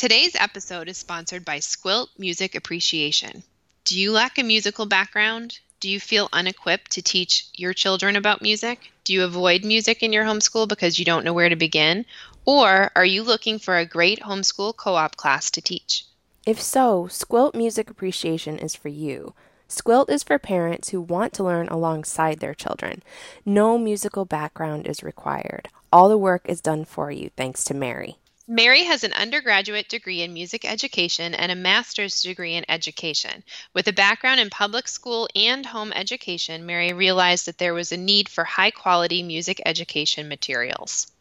Today's episode is sponsored by Squilt Music Appreciation. Do you lack a musical background? Do you feel unequipped to teach your children about music? Do you avoid music in your homeschool because you don't know where to begin? Or are you looking for a great homeschool co op class to teach? If so, Squilt Music Appreciation is for you. Squilt is for parents who want to learn alongside their children. No musical background is required. All the work is done for you thanks to Mary. Mary has an undergraduate degree in music education and a master's degree in education. With a background in public school and home education, Mary realized that there was a need for high quality music education materials.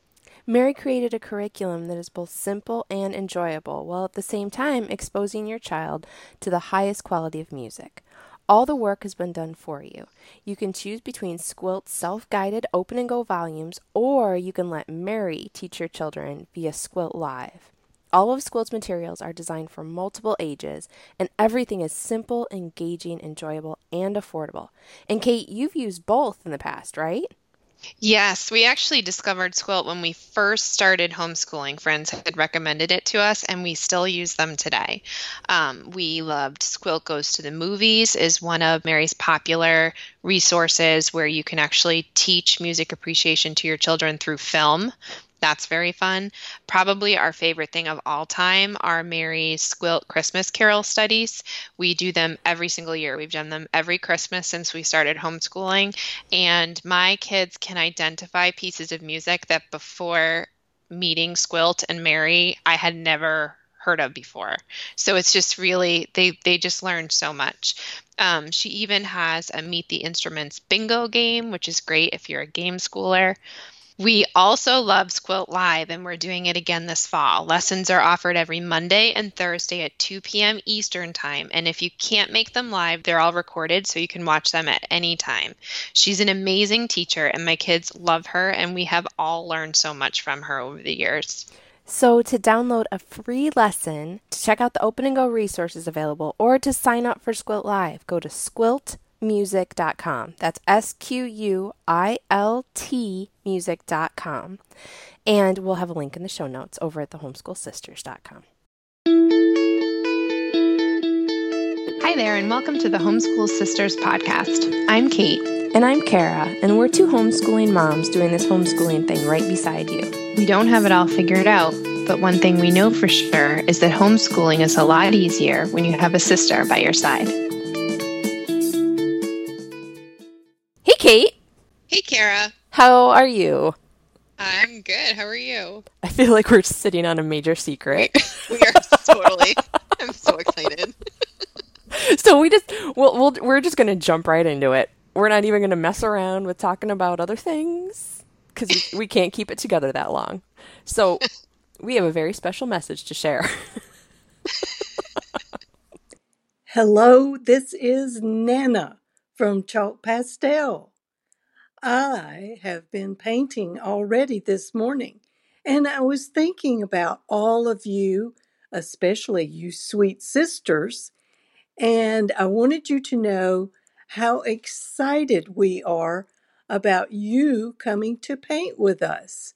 Mary created a curriculum that is both simple and enjoyable, while at the same time exposing your child to the highest quality of music. All the work has been done for you. You can choose between Squilt's self guided open and go volumes, or you can let Mary teach your children via Squilt Live. All of Squilt's materials are designed for multiple ages, and everything is simple, engaging, enjoyable, and affordable. And Cait, you've used both in the past, right? Yes, we actually discovered Squilt when we first started homeschooling. Friends had recommended it to us, and we still use them today. Um, we loved Squilt Goes to the Movies is one of Mary's popular resources where you can actually teach music appreciation to your children through film. That's very fun. Probably our favorite thing of all time are Mary's Squilt Christmas Carol studies. We do them every single year. We've done them every Christmas since we started homeschooling. And my kids can identify pieces of music that before meeting Squilt and Mary, I had never heard of before. So it's just really they they just learned so much. Um, she even has a meet the instruments bingo game, which is great if you're a game schooler. We also love Squilt Live, and we're doing it again this fall. Lessons are offered every Monday and Thursday at 2 p.m. Eastern Time. And if you can't make them live, they're all recorded so you can watch them at any time. She's an amazing teacher, and my kids love her, and we have all learned so much from her over the years. So, to download a free lesson, to check out the open and go resources available, or to sign up for Squilt Live, go to squilt.com music.com. That's S Q U I L T music.com. And we'll have a link in the show notes over at thehomeschoolsisters.com. Hi there, and welcome to the Homeschool Sisters podcast. I'm Cait. And I'm Kara, and we're two homeschooling moms doing this homeschooling thing right beside you. We don't have it all figured out, but one thing we know for sure is that homeschooling is a lot easier when you have a sister by your side. Cait. Hey, Kara. How are you? I'm good. How are you? I feel like we're sitting on a major secret. we are totally. I'm so excited. so we just we'll, we'll we're just gonna jump right into it. We're not even gonna mess around with talking about other things because we, we can't keep it together that long. So we have a very special message to share. Hello, this is Nana from Chalk Pastel. I have been painting already this morning, and I was thinking about all of you, especially you sweet sisters, and I wanted you to know how excited we are about you coming to paint with us.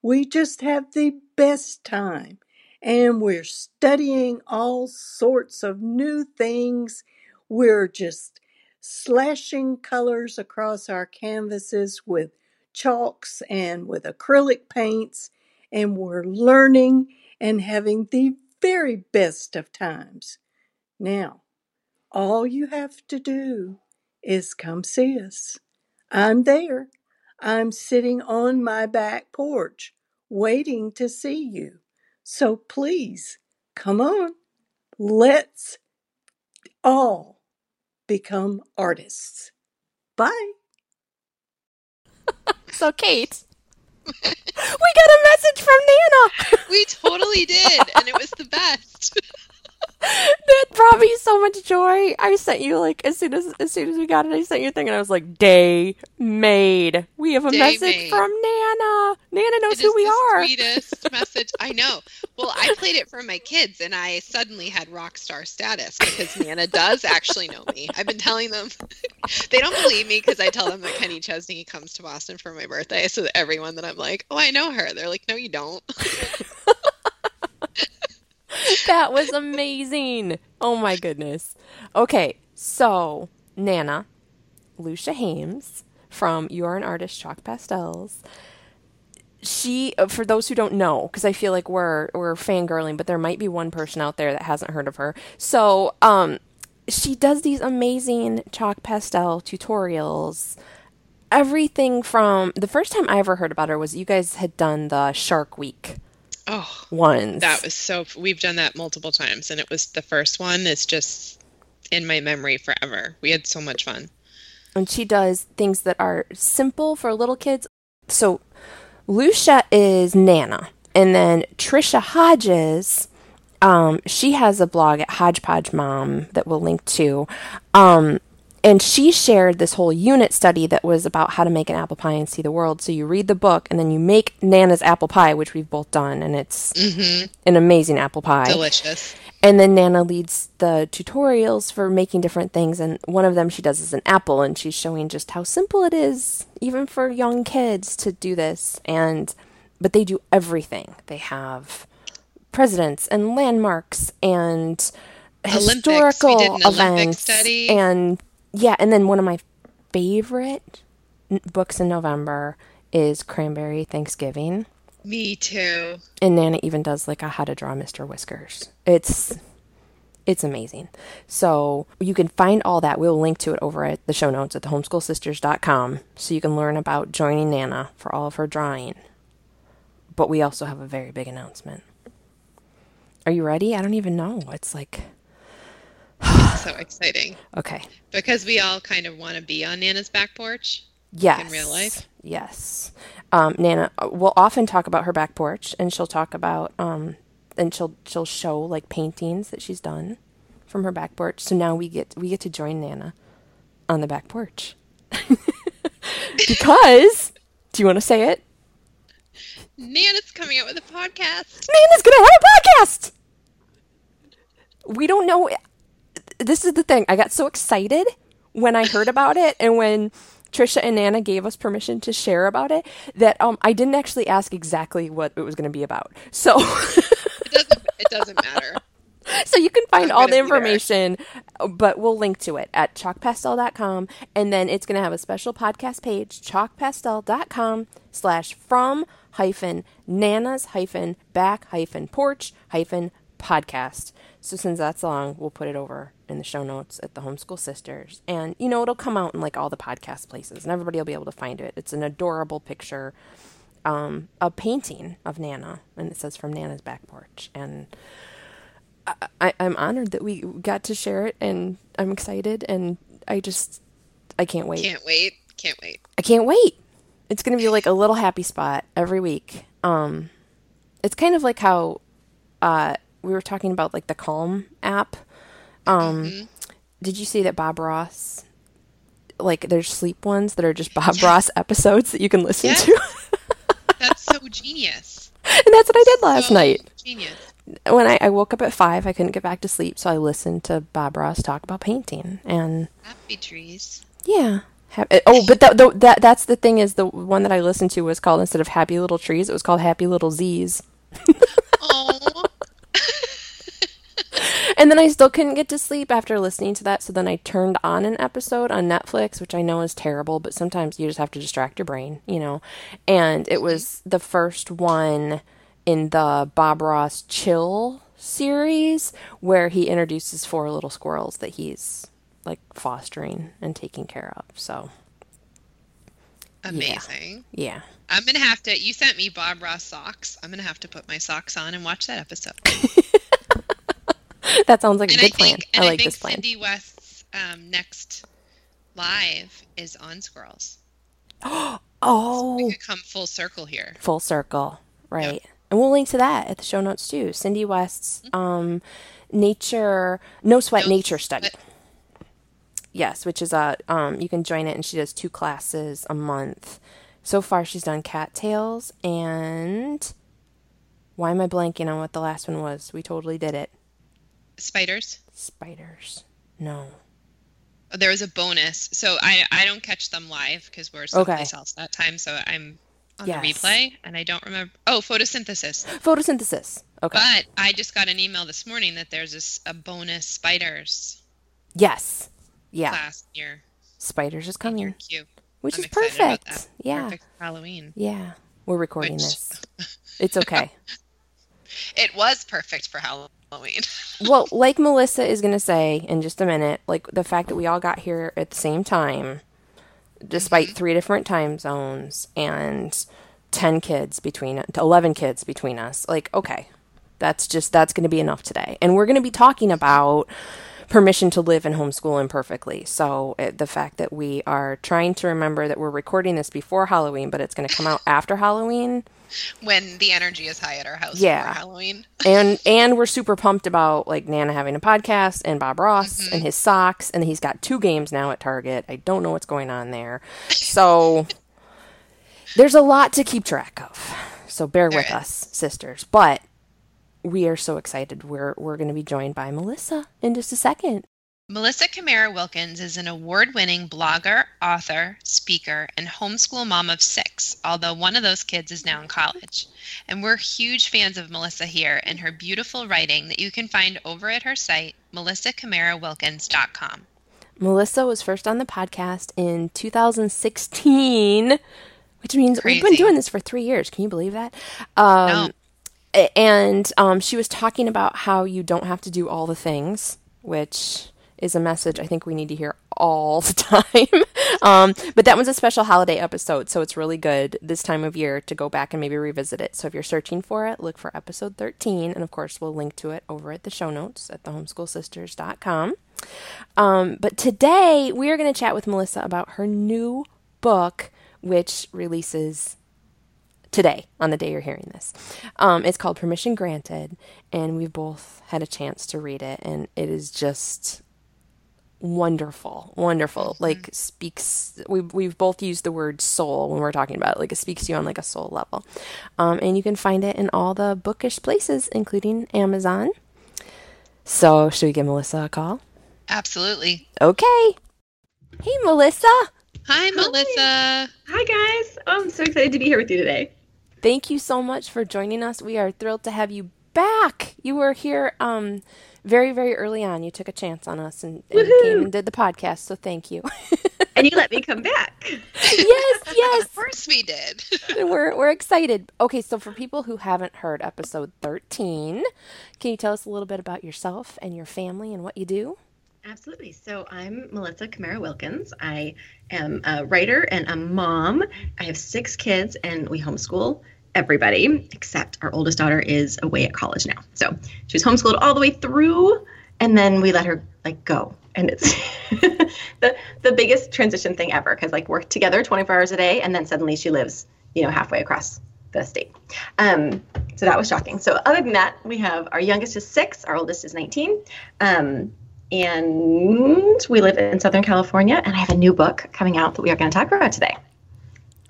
We just have the best time, and we're studying all sorts of new things. We're just slashing colors across our canvases with chalks and with acrylic paints, and we're learning and having the very best of times. Now, all you have to do is come see us. I'm there. I'm sitting on my back porch waiting to see you. So please, come on. Let's all become artists. Bye. so, Cait, we got a message from Nana. we totally did, and it was the best. that brought me so much joy. I sent you like as soon as as soon as we got it, I sent you a thing, and I was like, "Day made. We have a Day message made. from Nana. Nana knows who we are." Sweetest message I know. Well, I played it for my kids, and I suddenly had rock star status because Nana does actually know me. I've been telling them. they don't believe me because I tell them that Kenny Chesney comes to Boston for my birthday. So everyone that I'm like, "Oh, I know her," they're like, "No, you don't." that was amazing. Oh my goodness. Okay, so Nana, Lucia Hames from You're an Artist Chalk Pastels. She, uh, for those who don't know, because I feel like we're we're fangirling, but there might be one person out there that hasn't heard of her. So, um, she does these amazing chalk pastel tutorials. Everything from the first time I ever heard about her was you guys had done the Shark Week Oh, ones. that was so. We've done that multiple times, and it was the first one. It's just in my memory forever. We had so much fun. and she does things that are simple for little kids. So Lucia is Nana, and then Tricia Hodges, um, she has a blog at Hodgepodge Mom that we'll link to. Um, and she shared this whole unit study that was about how to make an apple pie and see the world. So you read the book and then you make Nana's apple pie, which we've both done, and it's mm-hmm. an amazing apple pie. Delicious. And then Nana leads the tutorials for making different things. And one of them she does is an apple, and she's showing just how simple it is, even for young kids, to do this. And but they do everything. They have presidents and landmarks and Olympics. Historical did an Olympic events. And yeah, and then one of my favorite n- books in November is Cranberry Thanksgiving. Me too. And Nana even does like a how to draw Mr. Whiskers. It's it's amazing. So you can find all that. We'll link to it over at the show notes at thehomeschoolsisters.com so you can learn about joining Nana for all of her drawing. But we also have a very big announcement. Are you ready? I don't even know. It's like So exciting okay. because we all kind of want to be on Nana's back porch. Yes. In real life? Yes. Um, Nana will often talk about her back porch, and she'll talk about, um, and she'll she'll show like paintings that she's done from her back porch. So now we get we get to join Nana on the back porch because. Do you want to say it? Nana's coming out with a podcast. Nana's gonna have a podcast. We don't know. This is the thing. I got so excited when I heard about it, and when Tricia and Nana gave us permission to share about it, that um I didn't actually ask exactly what it was going to be about. So. It doesn't. It doesn't matter. So you can find I'm all the information, but we'll link to it at chalkpastel.com. And then it's going to have a special podcast page, chalkpastel.com slash from hyphen nanas hyphen back hyphen porch hyphen podcast. So since that's long, we'll put it over in the show notes at the Homeschool Sisters. And, you know, it'll come out in like all the podcast places and everybody will be able to find it. It's an adorable picture, um, a painting of Nana. And it says from Nana's back porch. And I, I'm honored that we got to share it, and I'm excited, and I just I can't wait. Can't wait. Can't wait. I can't wait. It's gonna be like a little happy spot every week. Um, it's kind of like how uh we were talking about like the Calm app. Um, did you see that Bob Ross? Like, there's sleep ones that are just Bob Ross episodes that you can listen Yes. to, That's so genius. and that's what I did last So night. Genius. when I, I woke up at five, I couldn't get back to sleep, so I listened to Bob Ross talk about painting, and Happy trees. yeah. Oh, but that, the, that that's the thing is the one that I listened to was called instead of Happy Little Trees, it was called Happy Little Z's, Oh, and then I still couldn't get to sleep after listening to that. So then I turned on an episode on Netflix, which I know is terrible, but sometimes you just have to distract your brain, you know. And it was the first one in the Bob Ross Chill series where he introduces four little squirrels that he's like fostering and taking care of. So, amazing. yeah. I'm gonna have to. You sent me Bob Ross socks. I'm gonna have to put my socks on and watch that episode. That sounds like a And good I plan. think, I and I, like think this plan. Cindy West's um, next live is on squirrels. Oh, We could come full circle here. full circle right and we'll link to that at the show notes too cindy west's um nature no sweat Mm-hmm. No nature study Sweat- yes which is a um you can join it and she does two classes a month so far she's done cattails and why am i blanking on what the last one was we totally did it Spiders. spiders no oh, There was a bonus, so I I don't catch them live because we're someplace else that time. So I'm on Yes. the replay, and I don't remember. Oh, photosynthesis. photosynthesis Okay. But I just got an email this morning that there's a bonus spiders yes. Yeah. class here. Spiders is coming, queue. which I'm is perfect. Yeah. Perfect Halloween. Yeah. We're recording Which- this. It's okay. It was perfect for Halloween. well, like Melissa is going to say in just a minute, like the fact that we all got here at the same time, despite mm-hmm. three different time zones and 10 kids between 11 kids between us. Like, okay. That's just that's going to be enough today. And we're going to be talking about permission to live and homeschool imperfectly. So it, the fact that we are trying to remember that we're recording this before Halloween, but it's going to come out after Halloween when the energy is high at our house Yeah. for Halloween. and and we're super pumped about like Nana having a podcast and Bob Ross mm-hmm. and his socks and he's got two games now at Target. I don't know what's going on there. So there's a lot to keep track of. So bear with us, sisters. But we are so excited. We're we're going to be joined by Melissa in just a second. Melissa Camara Wilkins is an award winning blogger, author, speaker, and homeschool mom of six, although one of those kids is now in college. And we're huge fans of Melissa here and her beautiful writing that you can find over at her site, melissacamarawilkins.com. Melissa was first on the podcast in 2016, which means we've been doing this for three years. Can you believe that? Um, No. and um, she was talking about how you don't have to do all the things, which is a message I think we need to hear all the time. um, but that was a special holiday episode, so it's really good this time of year to go back and maybe revisit it. So if you're searching for it, look for episode 13, and of course, we'll link to it over at the show notes at thehomeschoolsisters.com. Um, but today we are going to chat with Melissa about her new book, which releases today on the day you're hearing this. Um, it's called Permission Granted, and we've both had a chance to read it, and it is just wonderful, wonderful. Like speaks. We we've both used the word soul when we're talking about it. Like it speaks to you on like a soul level, um, and you can find it in all the bookish places, including Amazon. So should we give Melissa a call? Absolutely. Okay. Hey, Melissa. Hi, Melissa. Hi guys, I'm so excited to be here with you today. Thank you so much for joining us. We are thrilled to have you back. You were here um, very, very early on. You took a chance on us and, and came and did the podcast. So thank you. And you let me come back. yes, yes. Of course we did. we're we're excited. Okay, so for people who haven't heard episode 13, can you tell us a little bit about yourself and your family and what you do? Absolutely. So I'm Melissa Camara Wilkins. I am a writer and a mom. I have six kids and we homeschool everybody except our oldest daughter is away at college now. So she was homeschooled all the way through and then we let her like go. And it's the the biggest transition thing ever because like we're together 24 hours a day and then suddenly she lives, you know, halfway across the state. Um, so that was shocking. So other than that, we have our youngest is six, our oldest is 19. Um, and we live in Southern California, and I have a new book coming out that we are going to talk about today.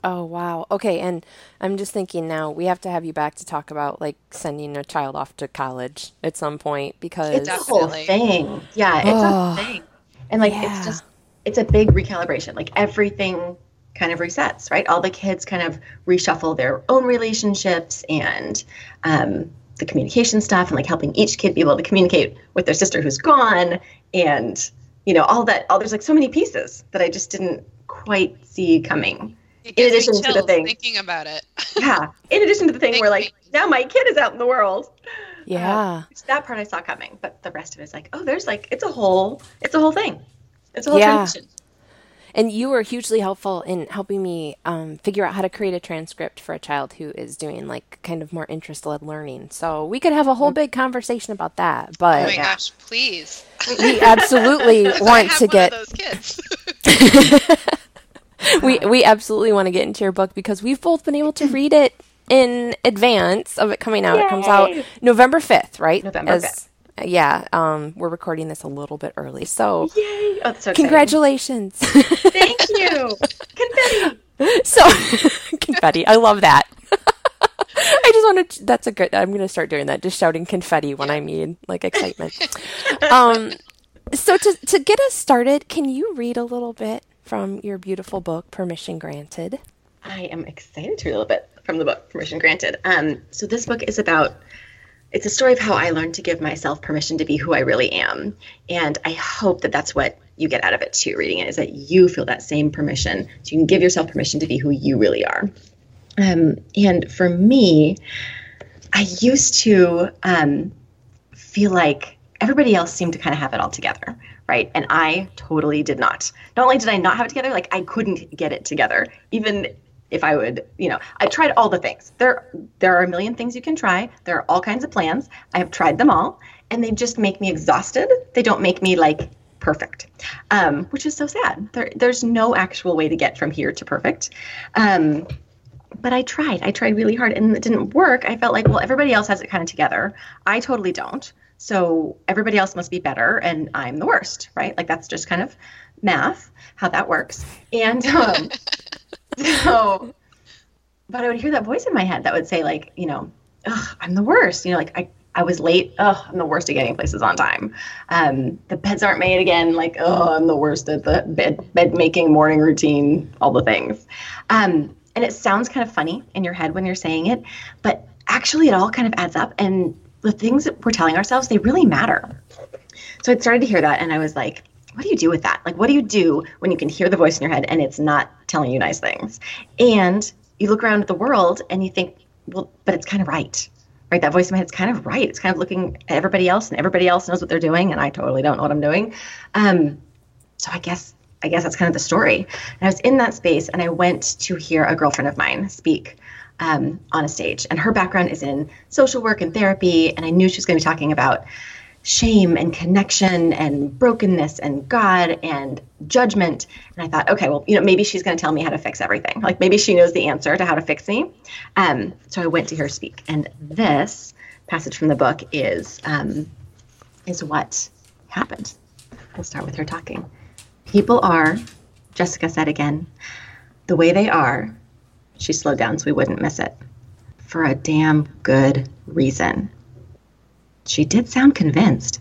Oh wow. Okay, and I'm just thinking now we have to have you back to talk about like sending a child off to college at some point because It's a whole thing. Yeah, it's Oh, a thing. And like yeah. it's just it's a big recalibration. Like everything kind of resets, right? All the kids kind of reshuffle their own relationships and um, the communication stuff and like helping each kid be able to communicate with their sister who's gone and you know all that all there's like so many pieces that I just didn't quite see coming. It gives me addition to the thing- thinking about it. Yeah. In addition to the thing Thank where like you. now my kid is out in the world. yeah. It's that part I saw coming, but the rest of it is like, oh, there's like it's a whole it's a whole thing. It's a whole Yeah. transition. And you were hugely helpful in helping me um, figure out how to create a transcript for a child who is doing like kind of more interest led learning. So we could have a whole big conversation about that. But Oh But my yeah. gosh, please. we absolutely I want have to one get of those kids. we we absolutely want to get into your book because we've both been able to read it in advance of it coming out. It comes out November fifth, right? November 5th. Yeah, um, we're recording this a little bit early, so Yay! Oh, so congratulations. Thank you. Confetti. so confetti, I love that. I just want to. That's a good. I'm going to start doing that. Just shouting confetti when I mean like excitement. um, so to to get us started, can you read a little bit from your beautiful book, Permission Granted? I am excited to read a little bit from the book Permission Granted. Um, so this book is about it's a story of how I learned to give myself permission to be who I really am. And I hope that that's what you get out of it too, reading it, is that you feel that same permission. So you can give yourself permission to be who you really are. Um, and for me, I used to um, feel like everybody else seemed to kind of have it all together, right? And I totally did not. Not only did I not have it together, like I couldn't get it together. Even if I would, you know, I tried all the things. There there are a million things you can try. There are all kinds of plans. I have tried them all, and they just make me exhausted. They don't make me like perfect, um, which is so sad. There, there's no actual way to get from here to perfect. Um, but I tried. I tried really hard and it didn't work. I felt like, well, everybody else has it kind of together. I totally don't. So everybody else must be better and I'm the worst, right? Like that's just kind of math, how that works. And um, so, but I would hear that voice in my head that would say, like, you know, I'm the worst. You know, like I, I was late. Oh, I'm the worst at getting places on time. Um, the beds aren't made again. Like, oh, I'm the worst at the bed bed making morning routine. All the things. Um, and it sounds kind of funny in your head when you're saying it, but actually it all kind of adds up. And the things that we're telling ourselves, they really matter. So I started to hear that and I was like, what do you do with that? Like, what do you do when you can hear the voice in your head and it's not telling you nice things? And you look around at the world and you think, well, but it's kind of right. Right? That voice in my head is kind of right. It's kind of looking at everybody else and everybody else knows what they're doing and I totally don't know what I'm doing. Um, so I guess I guess that's kind of the story. And I was in that space and I went to hear a girlfriend of mine speak um, on a stage. And her background is in social work and therapy. And I knew she was going to be talking about shame and connection and brokenness and God and judgment. And I thought, okay, well, you know, maybe she's going to tell me how to fix everything. Like maybe she knows the answer to how to fix me. Um, so I went to hear speak. And this passage from the book is um, is what happened. We'll start with her talking. People are, Jessica said again, the way they are. She slowed down so we wouldn't miss it. For a damn good reason. She did sound convinced.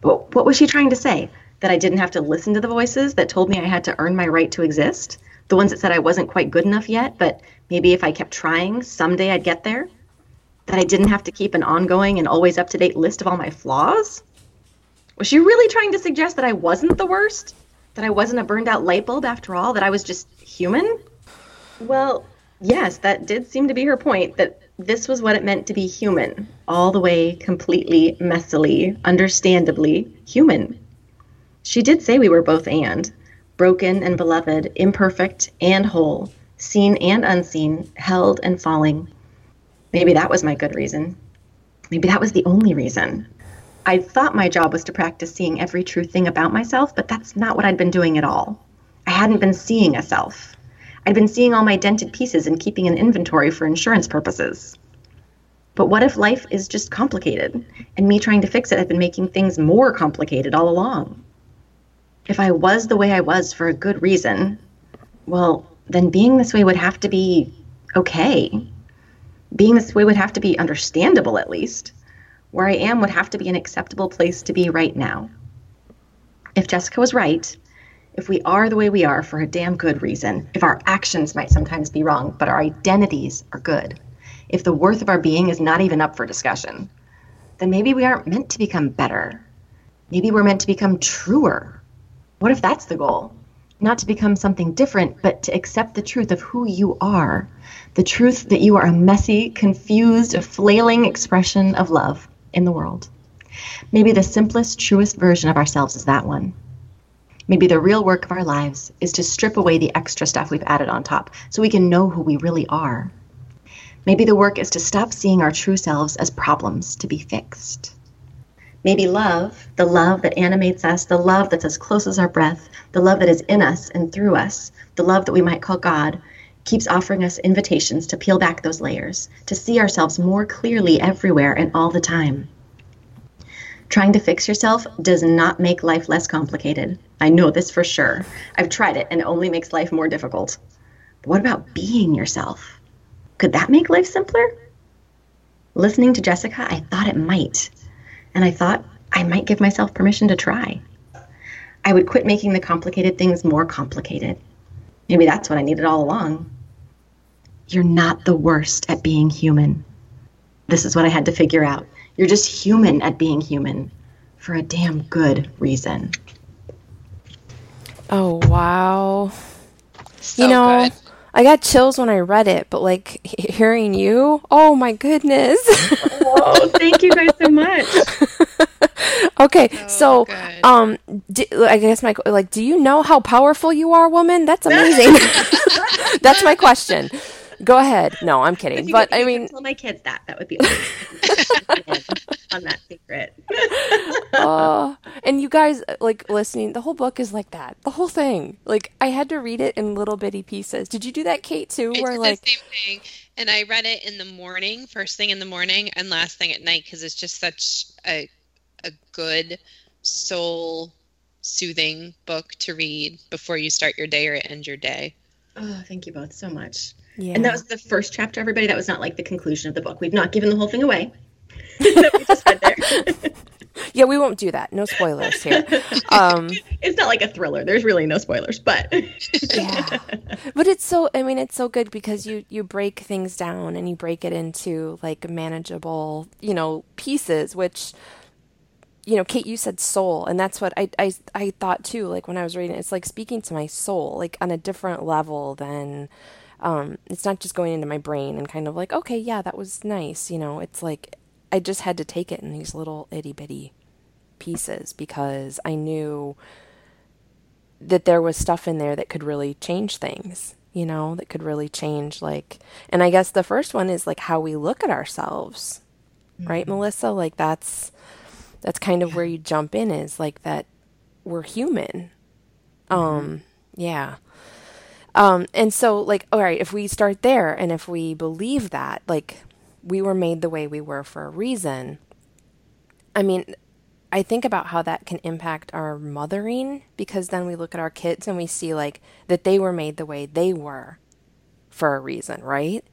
But what was she trying to say? That I didn't have to listen to the voices that told me I had to earn my right to exist? The ones that said I wasn't quite good enough yet, but maybe if I kept trying, someday I'd get there? That I didn't have to keep an ongoing and always up to date list of all my flaws? Was she really trying to suggest that I wasn't the worst? That I wasn't a burned out light bulb after all? That I was just human? Well, yes, that did seem to be her point that this was what it meant to be human, all the way, completely, messily, understandably human. She did say we were both and broken and beloved, imperfect and whole, seen and unseen, held and falling. Maybe that was my good reason. Maybe that was the only reason. I thought my job was to practice seeing every true thing about myself, but that's not what I'd been doing at all. I hadn't been seeing a self. I'd been seeing all my dented pieces and keeping an inventory for insurance purposes. But what if life is just complicated, and me trying to fix it had been making things more complicated all along? If I was the way I was for a good reason, well, then being this way would have to be okay. Being this way would have to be understandable, at least. Where I am would have to be an acceptable place to be right now. If Jessica was right, if we are the way we are for a damn good reason, if our actions might sometimes be wrong, but our identities are good, if the worth of our being is not even up for discussion, then maybe we aren't meant to become better. Maybe we're meant to become truer. What if that's the goal? Not to become something different, but to accept the truth of who you are. The truth that you are a messy, confused, flailing expression of love in the world. Maybe the simplest, truest version of ourselves is that one. Maybe the real work of our lives is to strip away the extra stuff we've added on top so we can know who we really are. Maybe the work is to stop seeing our true selves as problems to be fixed. Maybe love, the love that animates us, the love that's as close as our breath, the love that is in us and through us, the love that we might call God, keeps offering us invitations to peel back those layers, to see ourselves more clearly everywhere and all the time. Trying to fix yourself does not make life less complicated. I know this for sure. I've tried it and it only makes life more difficult. But what about being yourself? Could that make life simpler? Listening to Jessica, I thought it might. And I thought I might give myself permission to try. I would quit making the complicated things more complicated Maybe that's what I needed all along. You're not the worst at being human. This is what I had to figure out. You're just human at being human for a damn good reason. Oh, wow. So you know, good. I got chills when I read it, but like he- hearing you, oh my goodness. Oh, thank you guys so much. okay, So so good. um, I guess my like, do you know how powerful you are, woman? That's amazing. That's my question. Go ahead. No, I'm kidding. But I mean, tell my kids that. That would be on that secret. oh, and you guys like listening. The whole book is like that. The whole thing. Like I had to read it in little bitty pieces. Did you do that, Cait? Too? I Where did like, the same thing, and I read it in the morning, first thing in the morning, and last thing at night because it's just such a a good soul soothing book to read before you start your day or end your day. Oh, thank you both so much. Yeah. And that was the first chapter, everybody. That was not like the conclusion of the book. We've not given the whole thing away. we there. yeah, we won't do that. No spoilers here. Um, it's not like a thriller. There's really no spoilers, but yeah but it's so i mean it's so good because you you break things down and you break it into like manageable you know pieces which you know cait you said soul and that's what i i, I thought too like when i was reading it, it's like speaking to my soul like on a different level than um it's not just going into my brain and kind of like okay yeah that was nice you know it's like i just had to take it in these little itty bitty pieces because i knew that there was stuff in there that could really change things, you know, that could really change like and I guess the first one is like how we look at ourselves. Right, Melissa? Like that's that's kind of where you jump in is like that we're human. Um yeah. Um and so like all right, if we start there and if we believe that like we were made the way we were for a reason, I mean, I think about how that can impact our mothering because then we look at our kids and we see like that they were made the way they were for a reason, right?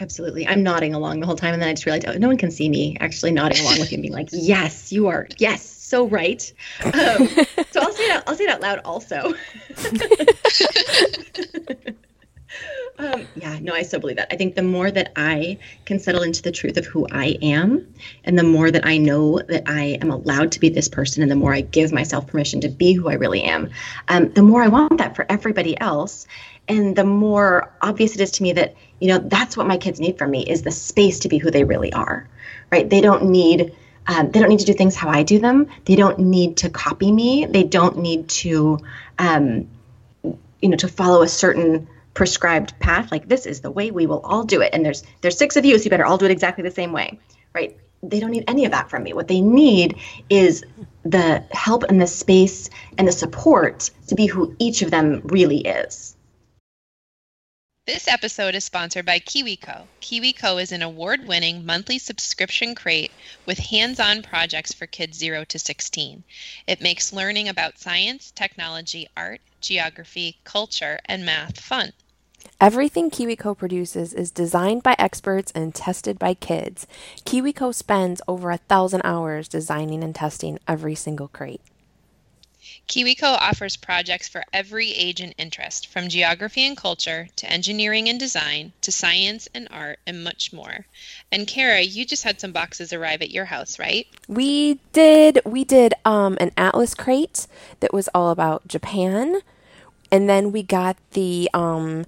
Absolutely. I'm nodding along the whole time. And then I just realized, oh, no one can see me actually nodding along with you and being like, yes, you are. Yes, so right. Um, so I'll say it out, I'll say it out loud also. um, yeah, no, I so believe that. I think the more that I can settle into the truth of who I am, and the more that I know that I am allowed to be this person, and the more I give myself permission to be who I really am, um, the more I want that for everybody else. And the more obvious it is to me that, you know, that's what my kids need from me is the space to be who they really are, right? They don't need. Um, they don't need to do things how I do them. They don't need to copy me. They don't need to, um, you know, to follow a certain prescribed path. Like this is the way we will all do it. And there's there's six of you, so you better all do it exactly the same way, right? They don't need any of that from me. What they need is the help and the space and the support to be who each of them really is. This episode is sponsored by KiwiCo. KiwiCo is an award winning monthly subscription crate with hands on projects for kids 0 to 16. It makes learning about science, technology, art, geography, culture, and math fun. Everything KiwiCo produces is designed by experts and tested by kids. KiwiCo spends over a thousand hours designing and testing every single crate. KiwiCo offers projects for every age and interest, from geography and culture to engineering and design to science and art and much more. And Kara, you just had some boxes arrive at your house, right? We did we did um, an atlas crate that was all about Japan, and then we got the um,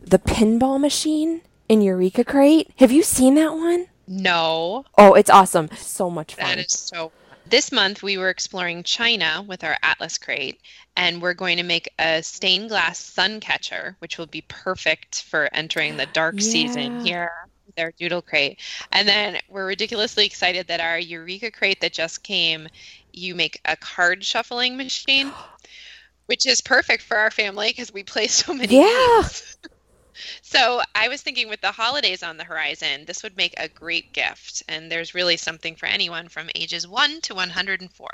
the pinball machine in Eureka crate. Have you seen that one? No, Oh, it's awesome! So much fun. that is so. This month we were exploring China with our Atlas crate, and we're going to make a stained glass sun catcher, which will be perfect for entering the dark season here with our doodle crate. And then we're ridiculously excited that our Eureka crate that just came, you make a card shuffling machine, which is perfect for our family because we play so many Yeah. So I was thinking with the holidays on the horizon, this would make a great gift. And there's really something for anyone from ages 1 to 104.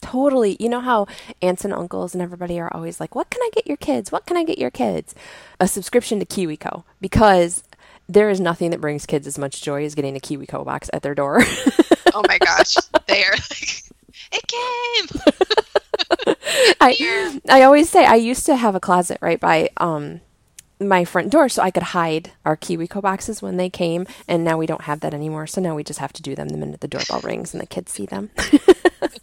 Totally. You know how aunts and uncles and everybody are always like, "What can I get your kids? What can I get your kids?" A subscription to KiwiCo because there is nothing that brings kids as much joy as getting a KiwiCo box at their door. Oh my gosh. they are like, it came. I I always say I used to have a closet right by um my front door so I could hide our KiwiCo boxes when they came. And now we don't have that anymore. So now we just have to do them the minute the doorbell rings and the kids see them.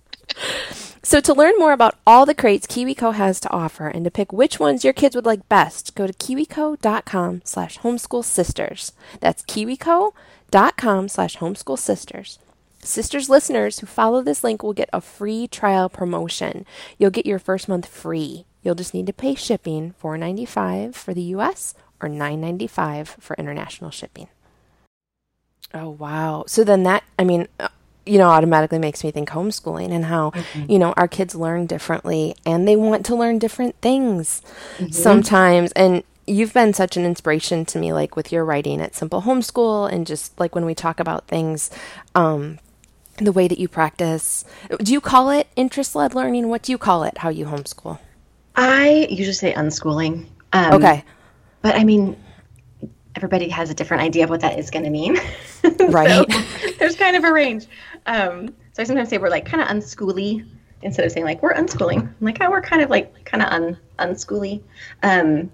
so to learn more about all the crates KiwiCo has to offer and to pick which ones your kids would like best, go to kiwico.com slash homeschool sisters. That's kiwico.com slash homeschool sisters. Sisters listeners who follow this link will get a free trial promotion. You'll get your first month free. You'll just need to pay shipping $4.95 for the US or $9.95 for international shipping. Oh wow. So then that I mean uh, you know automatically makes me think homeschooling and how mm-hmm. you know our kids learn differently and they want to learn different things mm-hmm. sometimes and you've been such an inspiration to me like with your writing at simple homeschool and just like when we talk about things um, the way that you practice. Do you call it interest led learning? What do you call it? How you homeschool? I usually say unschooling. Um, okay. But I mean, everybody has a different idea of what that is going to mean. Right. so there's kind of a range. Um, so I sometimes say we're like kind of unschooly instead of saying like we're unschooling. I'm like, oh, we're kind of like kind of un unschooly. Um,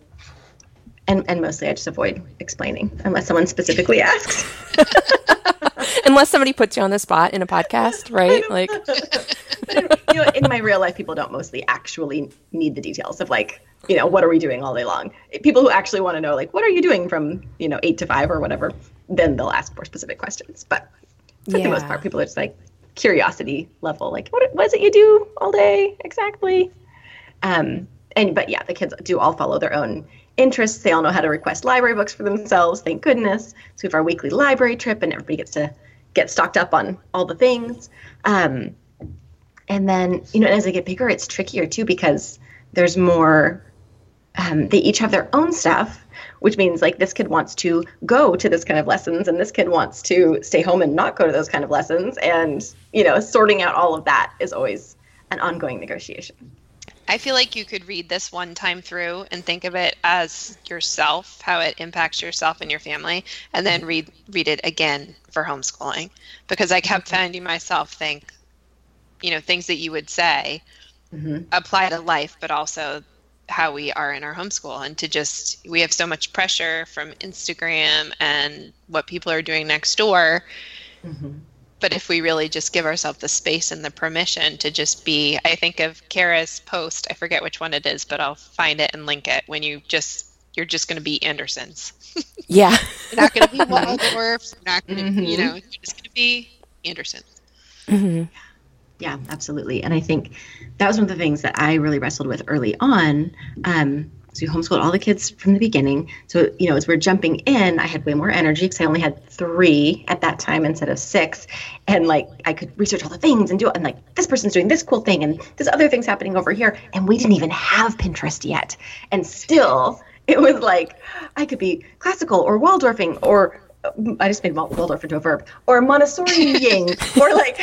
and and mostly I just avoid explaining unless someone specifically asks. unless somebody puts you on the spot in a podcast, right? Like, you know, in my real life, people don't mostly actually need the details of like, you know, what are we doing all day long? People who actually want to know, like, what are you doing from, you know, eight to five or whatever, then they'll ask more specific questions. But for yeah. the most part, people are just like curiosity level, like, what, what is it you do all day exactly? Um, and but yeah, the kids do all follow their own interests. They all know how to request library books for themselves, thank goodness. So we have our weekly library trip, and everybody gets to get stocked up on all the things. Um, and then, you know, as they get bigger, it's trickier too because there's more. Um, they each have their own stuff, which means like this kid wants to go to this kind of lessons, and this kid wants to stay home and not go to those kind of lessons. And you know, sorting out all of that is always an ongoing negotiation. I feel like you could read this one time through and think of it as yourself, how it impacts yourself and your family, and then read read it again for homeschooling. Because I kept finding myself think, you know, things that you would say mm-hmm. apply to life, but also how we are in our homeschool and to just we have so much pressure from Instagram and what people are doing next door. Mm-hmm but if we really just give ourselves the space and the permission to just be i think of kara's post i forget which one it is but i'll find it and link it when you just you're just going to be andersons. Yeah. You're not going to be waldorf you're not going to mm-hmm. you know you're just going to be anderson mm-hmm. yeah absolutely. And i think that was one of the things that i really wrestled with early on um, so we homeschooled all the kids from the beginning. So, you know, as we're jumping in, I had way more energy because I only had three at that time instead of six. And like I could research all the things and do it. And like this person's doing this cool thing and this other thing's happening over here. And we didn't even have Pinterest yet. And still, it was like I could be classical or Waldorfing or I just made Waldorf into a verb or Montessoriing or like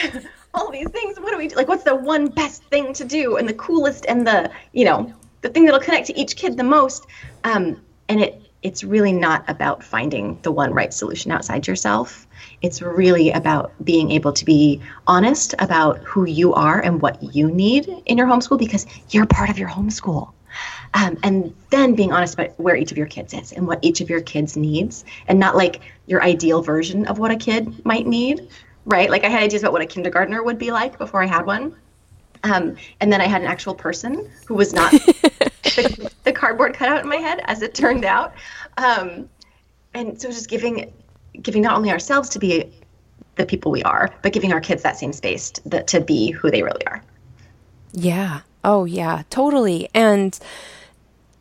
all these things. What do we do? Like, what's the one best thing to do and the coolest and the, you know, the thing that'll connect to each kid the most. Um, and it it's really not about finding the one right solution outside yourself. It's really about being able to be honest about who you are and what you need in your homeschool because you're part of your homeschool. Um, and then being honest about where each of your kids is and what each of your kids needs, and not like your ideal version of what a kid might need, right? Like I had ideas about what a kindergartner would be like before I had one. Um, and then I had an actual person who was not the, the, cardboard cutout in my head, as it turned out. Um, and so just giving giving not only ourselves to be the people we are, but giving our kids that same space to, to be who they really are. Yeah. Oh, yeah. Totally. And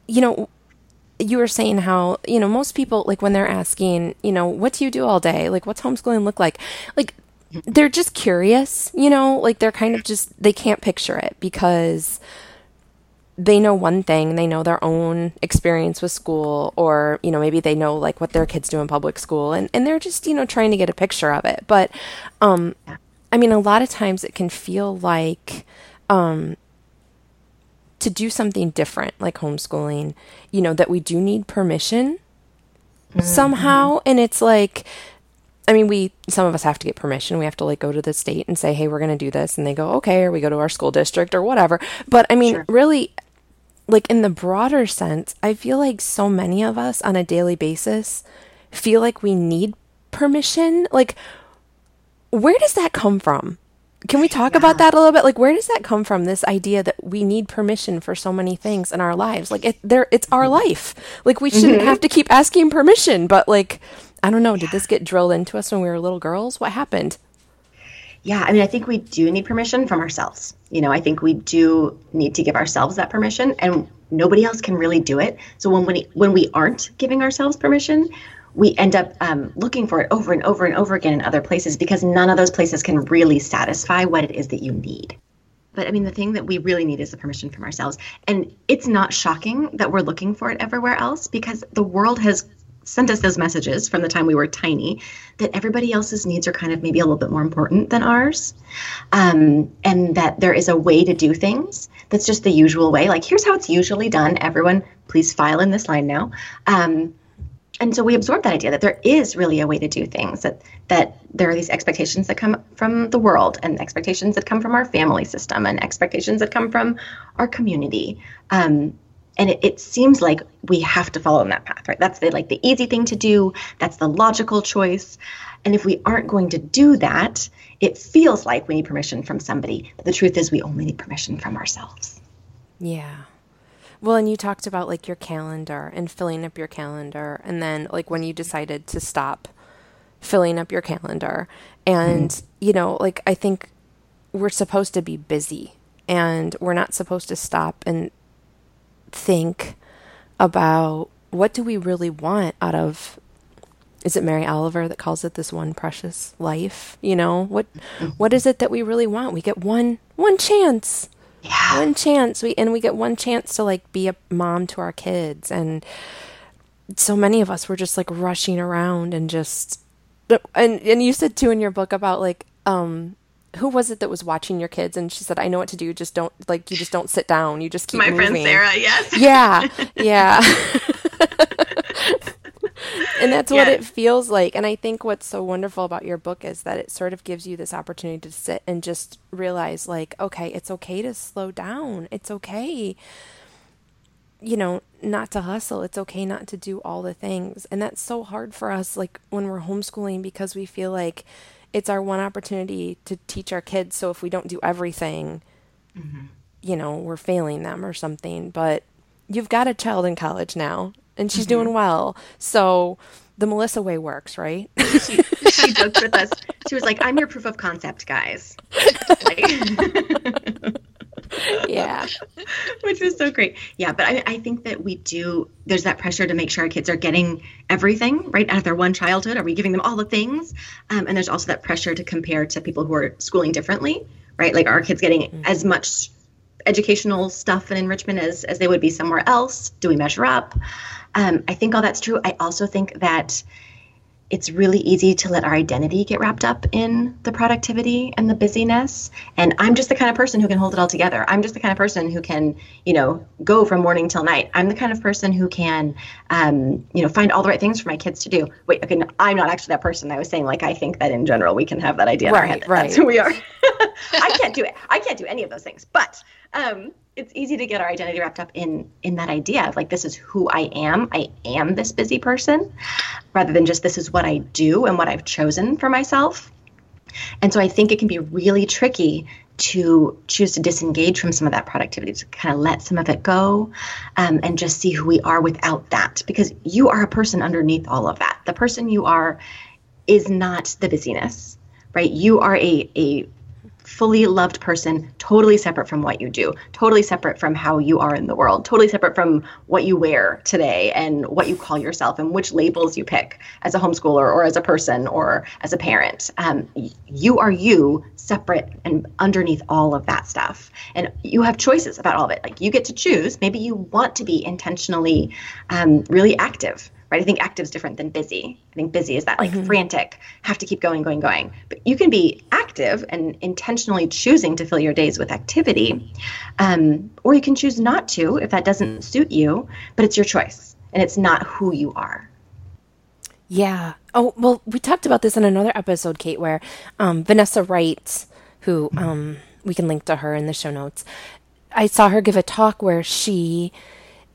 you know, you were saying how you know most people like when they're asking you know what do you do all day like what's homeschooling look like like they're just curious, you know, like they're kind of just they can't picture it because they know one thing, they know their own experience with school or, you know, maybe they know like what their kids do in public school and and they're just, you know, trying to get a picture of it. But um I mean, a lot of times it can feel like um to do something different like homeschooling, you know, that we do need permission mm-hmm. somehow. And it's like I mean, we some of us have to get permission. We have to like go to the state and say, "Hey, we're going to do this," and they go, "Okay," or we go to our school district or whatever. But I mean, sure. really, like in the broader sense, I feel like so many of us on a daily basis feel like we need permission. Like, where does that come from? Can we talk yeah. about that a little bit? Like, where does that come from? This idea that we need permission for so many things in our lives. Like, it, there, it's our life. Like, we shouldn't mm-hmm. have to keep asking permission. But like, I don't know. Did this get drilled into us when we were little girls? What happened? Yeah, I mean, I think we do need permission from ourselves. You know, I think we do need to give ourselves that permission, and nobody else can really do it. So when we when we aren't giving ourselves permission, we end up um, looking for it over and over and over again in other places because none of those places can really satisfy what it is that you need. But I mean, the thing that we really need is the permission from ourselves. And it's not shocking that we're looking for it everywhere else because the world has sent us those messages from the time we were tiny that everybody else's needs are kind of maybe a little bit more important than ours. Um, and that there is a way to do things that's just the usual way. Like, here's how it's usually done. Everyone, please file in this line now. Um, and so we absorb that idea that there is really a way to do things that that there are these expectations that come from the world and expectations that come from our family system and expectations that come from our community um, and it, it, seems like we have to follow in that path right? That's the like the easy thing to do. That's the logical choice. And if we aren't going to do that it feels like we need permission from somebody. But the truth is we only need permission from ourselves. Yeah. Well, and you talked about like your calendar and filling up your calendar, and then like when you decided to stop filling up your calendar. And, mm-hmm. you know, like I think we're supposed to be busy. And we're not supposed to stop and think about what do we really want out of is it Mary Oliver that calls it this one precious life? You know, what mm-hmm. what is it that we really want? We get one one chance yeah. one chance we and we get one chance to like be a mom to our kids and so many of us were just like rushing around and just and and you said too in your book about like um who was it that was watching your kids and she said i know what to do just don't like you just don't sit down you just keep my moving. friend sarah yes yeah yeah and that's what it feels like. And I think what's so wonderful about your book is that it sort of gives you this opportunity to sit and just realize, like, okay, it's okay to slow down. It's okay, you know, not to hustle. It's okay not to do all the things. And that's so hard for us, like, when we're homeschooling because we feel like it's our one opportunity to teach our kids. So if we don't do everything, mm-hmm. you know, we're failing them or something. But you've got a child in college now and she's mm-hmm. doing well. So the Melissa way works, right? she, she joked with us. She was like, "I'm your proof of concept, guys." yeah, which was so great. Yeah, but I, I think that we do. There's that pressure to make sure our kids are getting everything right out of their one childhood. Are we giving them all the things? Um, and there's also that pressure to compare to people who are schooling differently, right? Like, are our kids getting mm-hmm. as much educational stuff and enrichment as as they would be somewhere else? Do we measure up? Um, I think all that's true. I also think that it's really easy to let our identity get wrapped up in the productivity and the busyness. And I'm just the kind of person who can hold it all together. I'm just the kind of person who can, you know, go from morning till night. I'm the kind of person who can, um, you know, find all the right things for my kids to do. Wait, okay, no, I'm not actually that person. I was saying, like, I think that in general we can have that idea right, in our head. That right. That's who we are. I can't do it. I can't do any of those things. But um, it's easy to get our identity wrapped up in in that idea of like this is who I am. I am this busy person, rather than just this is what I do and what I've chosen for myself. And so I think it can be really tricky to choose to disengage from some of that productivity, to kind of let some of it go um, and just see who we are without that. Because you are a person underneath all of that. The person you are is not the busyness, right? You are a, a fully loved person, totally separate from what you do, totally separate from how you are in the world, totally separate from what you wear today and what you call yourself and which labels you pick as a homeschooler or as a person or as a parent. Um, you are you, separate and underneath all of that stuff. And you have choices about all of it. Like you get to choose. Maybe you want to be intentionally um, really active right? I think active is different than busy. I think busy is that like mm-hmm. frantic, have to keep going, going, going. But you can be active and intentionally choosing to fill your days with activity, um, or you can choose not to if that doesn't suit you. But it's your choice, and it's not who you are. Yeah. Oh well, we talked about this in another episode, Cait, where um, Vanessa Wright, who um, we can link to her in the show notes I saw her give a talk where she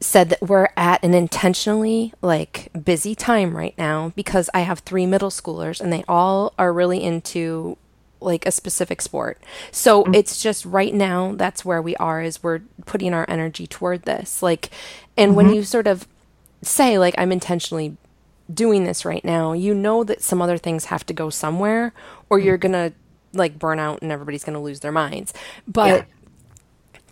said that we're at an intentionally like busy time right now because I have three middle schoolers and they all are really into like a specific sport. So mm-hmm. it's just right now that's where we are is we're putting our energy toward this. Like and mm-hmm. when you sort of say like I'm intentionally doing this right now, you know that some other things have to go somewhere or mm-hmm. you're going to like burn out and everybody's going to lose their minds. But yeah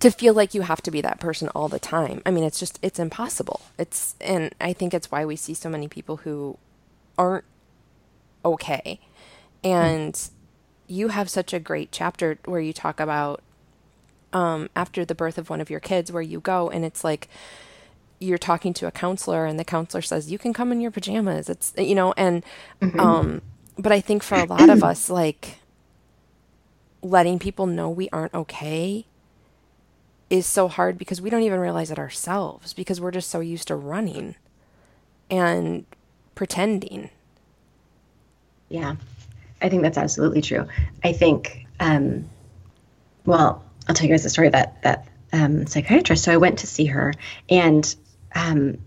to feel like you have to be that person all the time. I mean, it's just it's impossible. It's and I think it's why we see so many people who aren't okay. And mm. you have such a great chapter where you talk about um, after the birth of one of your kids where you go and it's like you're talking to a counselor and the counselor says you can come in your pajamas. It's you know and mm-hmm. um but I think for a lot of us like letting people know we aren't okay is so hard because we don't even realize it ourselves because we're just so used to running and pretending. Yeah, I think that's absolutely true. I think, um, well, I'll tell you guys the story that that um, psychiatrist. So I went to see her, and um,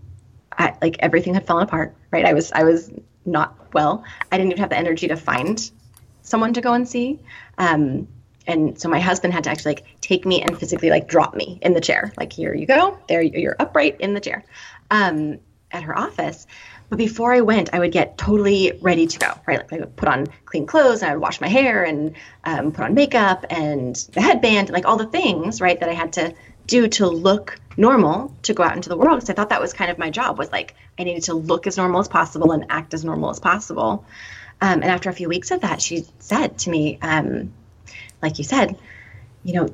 I, like everything had fallen apart. Right, I was I was not well. I didn't even have the energy to find someone to go and see. Um, and so my husband had to actually like take me and physically like drop me in the chair. Like here you go. There you're upright in the chair um, at her office. But before i went i would get totally ready to go right? Like i would put on clean clothes and i would wash my hair and um, put on makeup and the headband like all the things right that i had to do to look normal to go out into the world. Because i thought that was kind of my job was like i needed to look as normal as possible and act as normal as possible. Um, and after a few weeks of that she said to me um, like you said, you know,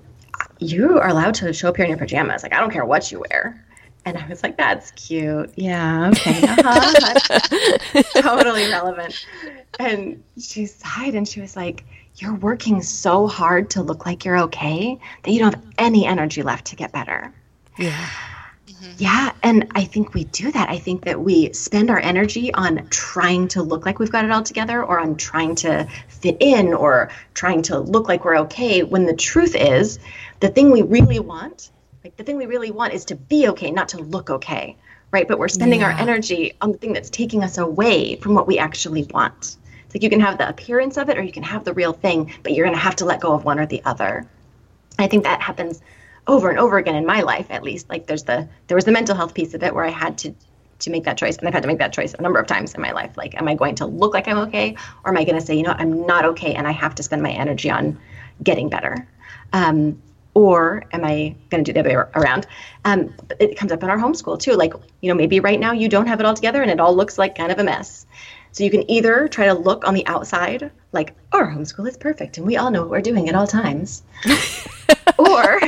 you are allowed to show up here in your pajamas. Like, I don't care what you wear. And I was like, that's cute. Yeah, okay. Uh-huh. totally relevant. And she sighed and she was like, You're working so hard to look like you're okay that you don't have any energy left to get better. Yeah. Mm-hmm. Yeah, and I think we do that. I think that we spend our energy on trying to look like we've got it all together or on trying to fit in or trying to look like we're okay when the truth is the thing we really want, like the thing we really want is to be okay, not to look okay, right? But we're spending yeah. our energy on the thing that's taking us away from what we actually want. It's like you can have the appearance of it or you can have the real thing, but you're going to have to let go of one or the other. I think that happens over and over again in my life at least like there's the there was the mental health piece of it where i had to to make that choice and i've had to make that choice a number of times in my life. Like am i going to look like i'm okay or am i going to say you know what, i'm not okay and i have to spend my energy on getting better. Um, or am i going to do the other way around? Um, it comes up in our homeschool too. Like you know maybe right now you don't have it all together and it all looks like kind of a mess. So you can either try to look on the outside like our homeschool is perfect and we all know what we're doing at all times. Or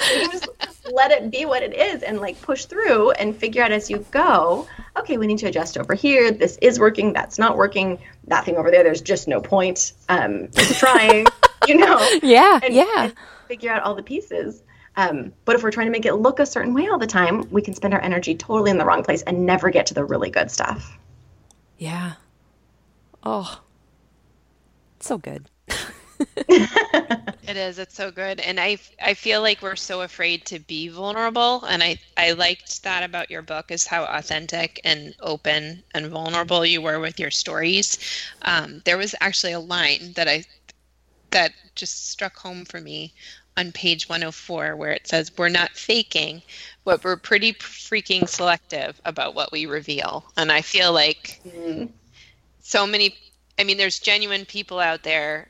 you just let it be what it is and like push through and figure out as you go okay we need to adjust over here. This is working. That's not working. That thing over there there's just no point um trying you know? Yeah and, yeah. and figure out all the pieces. Um, but if we're trying to make it look a certain way all the time we can spend our energy totally in the wrong place and never get to the really good stuff. Yeah. Oh. So good it is. It's so good. And I I feel like we're so afraid to be vulnerable and I I liked that about your book is how authentic and open and vulnerable you were with your stories. Um, there was actually a line that I that just struck home for me on page 104 where it says we're not faking but we're pretty freaking selective about what we reveal and i feel like mm-hmm. so many i mean there's genuine people out there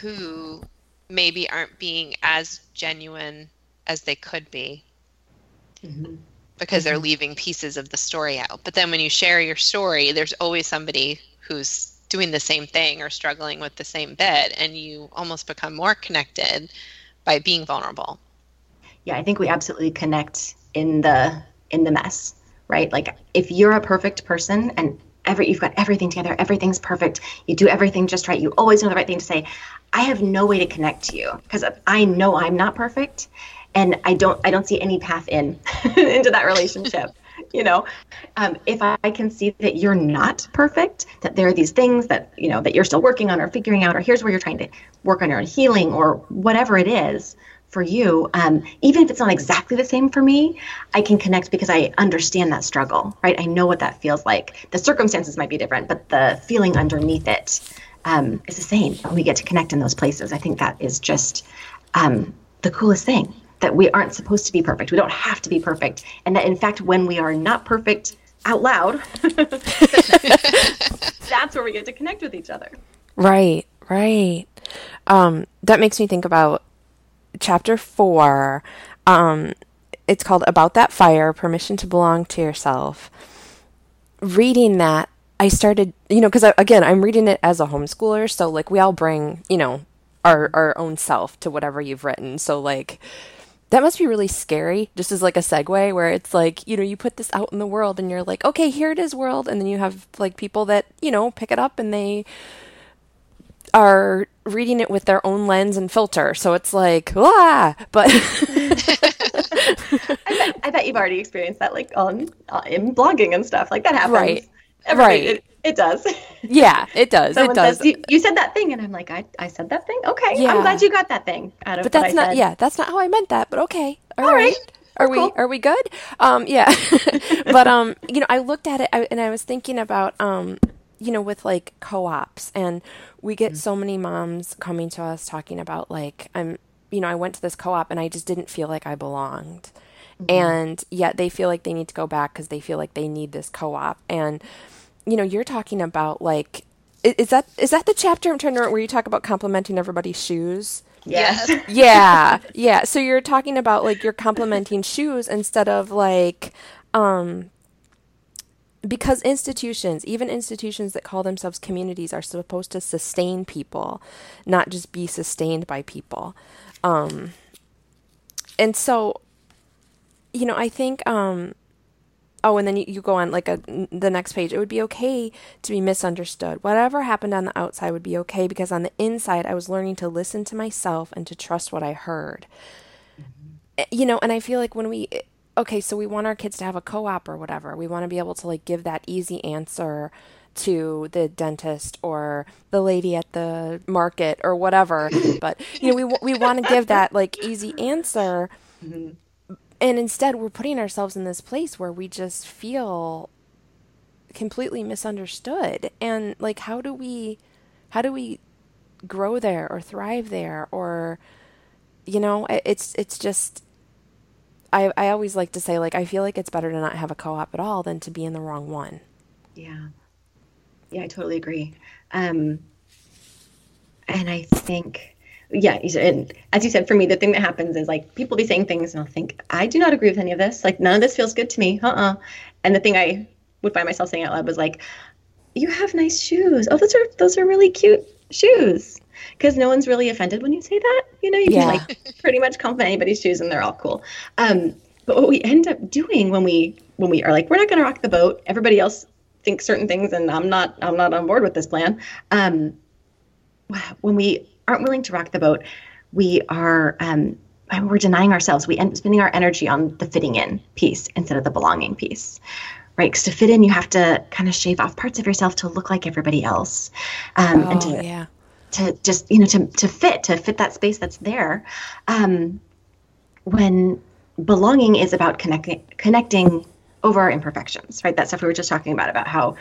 who maybe aren't being as genuine as they could be mm-hmm. because mm-hmm. they're leaving pieces of the story out. But then when you share your story, there's always somebody who's doing the same thing or struggling with the same bit, and you almost become more connected by being vulnerable. Yeah, I think we absolutely connect in the in the mess, right? Like if you're a perfect person and every you've got everything together, everything's perfect, you do everything just right, you always know the right thing to say. I have no way to connect to you because I know I'm not perfect and I don't I don't see any path in into that relationship. you know, um, if I, I can see that you're not perfect, that there are these things that you know that you're still working on or figuring out, or here's where you're trying to work on your own healing or whatever it is for you, um, even if it's not exactly the same for me, I can connect because I understand that struggle, right? I know what that feels like. The circumstances might be different, but the feeling underneath it um, is the same. We get to connect in those places. I think that is just um, the coolest thing that we aren't supposed to be perfect. We don't have to be perfect. And that, in fact, when we are not perfect out loud, that's where we get to connect with each other. Right, right. Um, that makes me think about chapter four. Um, it's called About That Fire Permission to Belong to Yourself. Reading that, I started, you know, because again, I'm reading it as a homeschooler. So, like, we all bring, you know, our, our own self to whatever you've written. So, like, that must be really scary, just as like a segue, where it's like, you know, you put this out in the world and you're like, okay, here it is, world. And then you have like people that, you know, pick it up and they are reading it with their own lens and filter. So it's like, ah, but I, bet, I bet you've already experienced that, like on uh, in blogging and stuff. Like that happens. Right. Everybody, right. It, it does. Yeah, it does. Someone it does. Says, you, you, said that thing, and I'm like, I, I said that thing. Okay, yeah. I'm glad you got that thing out of. That. But that's not. Yeah, that's not how I meant that. But okay. All, All right. right. Are we cool. are we good? Um, yeah. but um, you know, I looked at it I, and I was thinking about um, you know, with like co-ops, and we get mm-hmm. so many moms coming to us talking about like I'm, you know, I went to this co-op and I just didn't feel like I belonged, mm-hmm. and yet they feel like they need to go back because they feel like they need this co-op and you know, you're talking about like is that is that the chapter I'm trying to remember where you talk about complimenting everybody's shoes? Yes. yeah. Yeah. So you're talking about like you're complimenting shoes instead of like um because institutions, even institutions that call themselves communities, are supposed to sustain people, not just be sustained by people. Um, and so, you know, I think um, oh, and then you, you go on like a, the next page. It would be okay to be misunderstood. Whatever happened on the outside would be okay because on the inside, I was learning to listen to myself and to trust what I heard. Mm-hmm. You know, and I feel like when we, okay, so we want our kids to have a co op or whatever, we want to be able to like give that easy answer to the dentist or the lady at the market or whatever. but, you know, we, we want to give that like easy answer. Mm-hmm and instead we're putting ourselves in this place where we just feel completely misunderstood and like how do we how do we grow there or thrive there or you know it's it's just I, I always like to say like I feel like it's better to not have a co-op at all than to be in the wrong one. Yeah. Yeah, I totally agree. Um and I think yeah, and as you said, for me, the thing that happens is like people be saying things, and I'll think, I do not agree with any of this. Like none of this feels good to me. Uh uh And the thing I would find myself saying out loud was like, "You have nice shoes. Oh, those are those are really cute shoes." Because no one's really offended when you say that. You know, you yeah. can like pretty much compliment anybody's shoes, and they're all cool. Um, but what we end up doing when we when we are like, we're not going to rock the boat. Everybody else thinks certain things, and I'm not I'm not on board with this plan. Um, when we aren't willing to rock the boat, we are um, we're denying ourselves. We end up spending our energy on the fitting in piece instead of the belonging piece, right? Because to fit in, you have to kind of shave off parts of yourself to look like everybody else, um, oh, and to yeah. To just you know to to fit to fit that space that's there. Um, when belonging is about connecting connecting over our imperfections, right? That stuff we were just talking about about how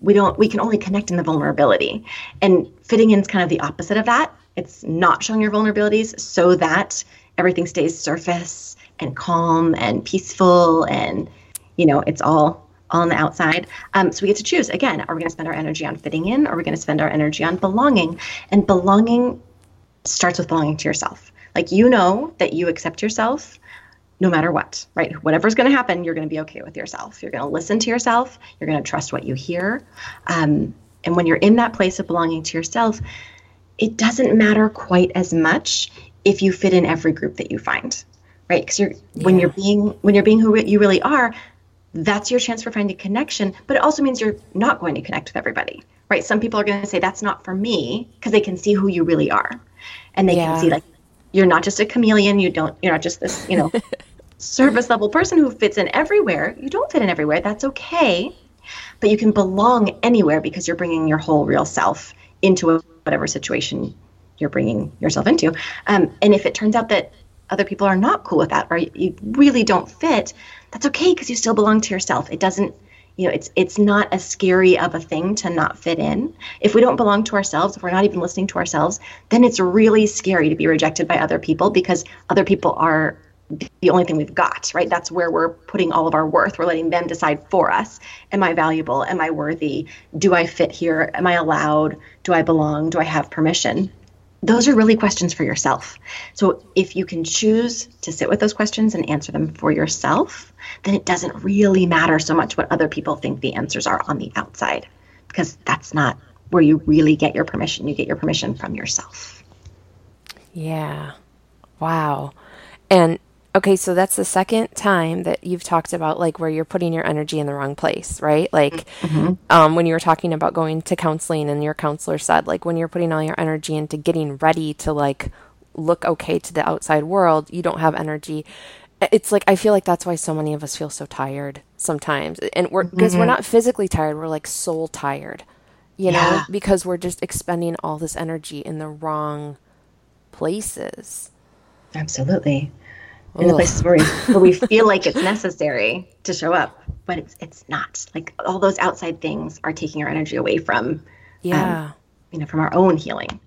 we don't we can only connect in the vulnerability, and fitting in is kind of the opposite of that it's not showing your vulnerabilities so that everything stays surface and calm and peaceful and you know it's all on the outside. Um, so we get to choose again. Are we going to spend our energy on fitting in? Or are we going to spend our energy on belonging? And belonging starts with belonging to yourself. Like you know that you accept yourself no matter what, right? Whatever's going to happen, you're going to be okay with yourself. You're going to listen to yourself. You're going to trust what you hear. Um, and when you're in that place of belonging to yourself, it doesn't matter quite as much if you fit in every group that you find right because you're yeah. when you're being when you're being who you really are that's your chance for finding connection but it also means you're not going to connect with everybody right? Some people are going to say that's not for me because they can see who you really are. And they yeah. can see like you're not just a chameleon you don't you're not just this you know service level person who fits in everywhere. You don't fit in everywhere. That's okay. But you can belong anywhere because you're bringing your whole real self into a whatever situation you're bringing yourself into. Um, and if it turns out that other people are not cool with that or you really don't fit, that's okay because you still belong to yourself. It doesn't you know it's it's not as scary of a thing to not fit in. If we don't belong to ourselves if we're not even listening to ourselves then it's really scary to be rejected by other people because other people are the only thing we've got right? That's where we're putting all of our worth. We're letting them decide for us. Am i valuable? Am i worthy? Do i fit here? Am i allowed? Do i belong? Do i have permission those are really questions for yourself. So if you can choose to sit with those questions and answer them for yourself, then it doesn't really matter so much what other people think the answers are on the outside because that's not where you really get your permission. You get your permission from yourself. Yeah. Wow. And Okay, so that's the second time that you've talked about like where you're putting your energy in the wrong place, right? Like mm-hmm. um, when you were talking about going to counseling and your counselor said like when you're putting all your energy into getting ready to like look okay to the outside world, you don't have energy. It's like I feel like that's why so many of us feel so tired sometimes. And we're because mm-hmm. we're not physically tired, we're like soul tired. You yeah. know, because we're just expending all this energy in the wrong places. Absolutely in the places where we, where we feel like it's necessary to show up, but it's it's not. Like all those outside things are taking our energy away from, yeah, um, you know, from our own healing.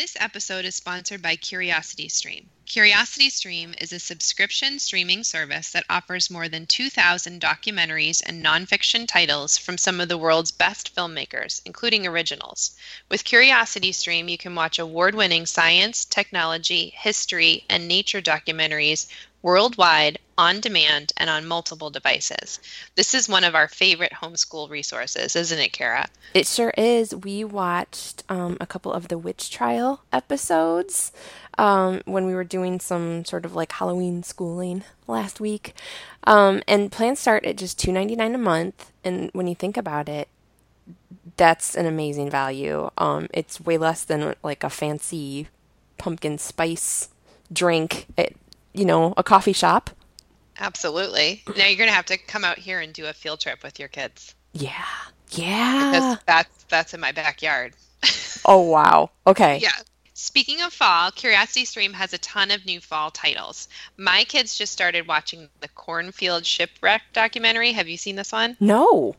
This episode is sponsored by Curiosity Stream. Curiosity Stream is a subscription streaming service that offers more than 2,000 documentaries and nonfiction titles from some of the world's best filmmakers, including originals. With Curiosity Stream, you can watch award winning science, technology, history, and nature documentaries worldwide, on demand, and on multiple devices. This is one of our favorite homeschool resources, isn't it, Kara? It sure is. We watched um, a couple of the witch trial episodes um, when we were doing some sort of like Halloween schooling last week. Um, and plans start at just two ninety nine a month. And when you think about it, that's an amazing value. Um, it's way less than like a fancy pumpkin spice drink at you know, a coffee shop. Absolutely. Now you're going to have to come out here and do a field trip with your kids. Yeah. Yeah. Because that's that's in my backyard. oh wow. Okay. Yeah. Speaking of fall, Curiosity Stream has a ton of new fall titles. My kids just started watching the Cornfield Shipwreck documentary. Have you seen this one? No.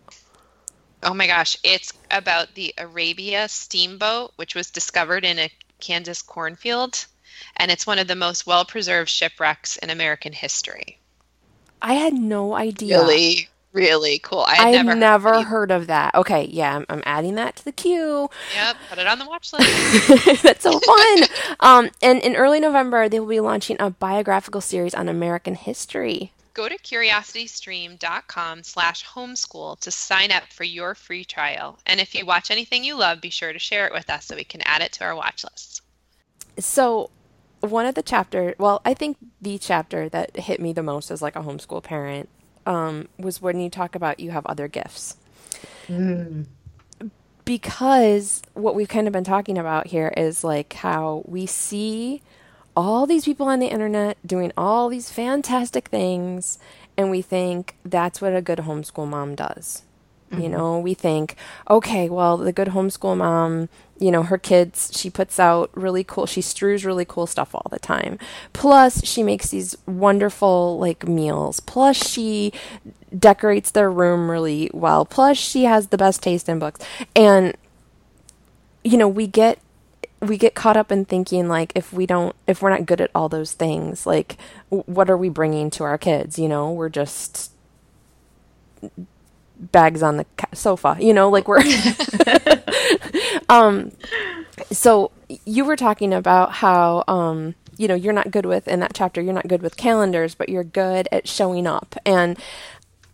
Oh my gosh, it's about the Arabia steamboat, which was discovered in a Kansas cornfield and it's one of the most well preserved shipwrecks in American history. I had no idea. Really, really cool. I had never, never heard, heard, of that. Okay, yeah, I'm, I'm, adding that to the queue. Yep, put it on the watch list. That's so fun. um, and in early November, they will be launching a biographical series on American history. Go to curiositystream.com slash homeschool to sign up for your free trial. And if you watch anything you love, be sure to share it with us so we can add it to our watch list. So one of the chapter, well, I think the chapter that hit me the most as like a homeschool parent um, was when you talk about you have other gifts. Mm. Because what we've kind of been talking about here is like how we see all these people on the internet doing all these fantastic things, and we think that's what a good homeschool mom does. Mm-hmm. You know, we think, okay, well, the good homeschool mom, you know, her kids, she puts out really cool, she strews really cool stuff all the time. Plus, she makes these wonderful, like, meals. Plus, she decorates their room really well. Plus, she has the best taste in books. And, you know, we get we get caught up in thinking like if we don't if we're not good at all those things like what are we bringing to our kids you know we're just bags on the sofa you know like we're um so you were talking about how um you know you're not good with in that chapter you're not good with calendars but you're good at showing up. And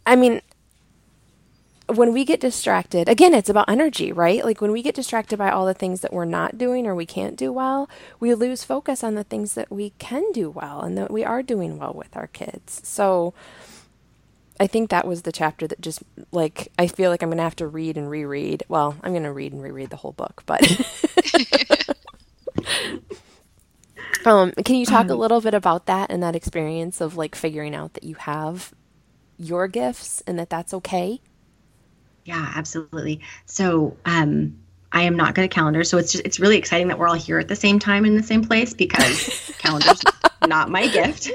i mean when we get distracted again it's about energy right? Like when we get distracted by all the things that we're not doing or we can't do well we lose focus on the things that we can do well and that we are doing well with our kids. So I think that was the chapter that just like I feel like I'm gonna have to read and reread. Well, I'm gonna read and reread the whole book, but um, can you talk a um, little bit about that and that experience of like figuring out that you have your gifts and that that's okay? Yeah, absolutely. So, um, I am not good at calendars, so it's just it's really exciting that we're all here at the same time in the same place because calendars not my gift.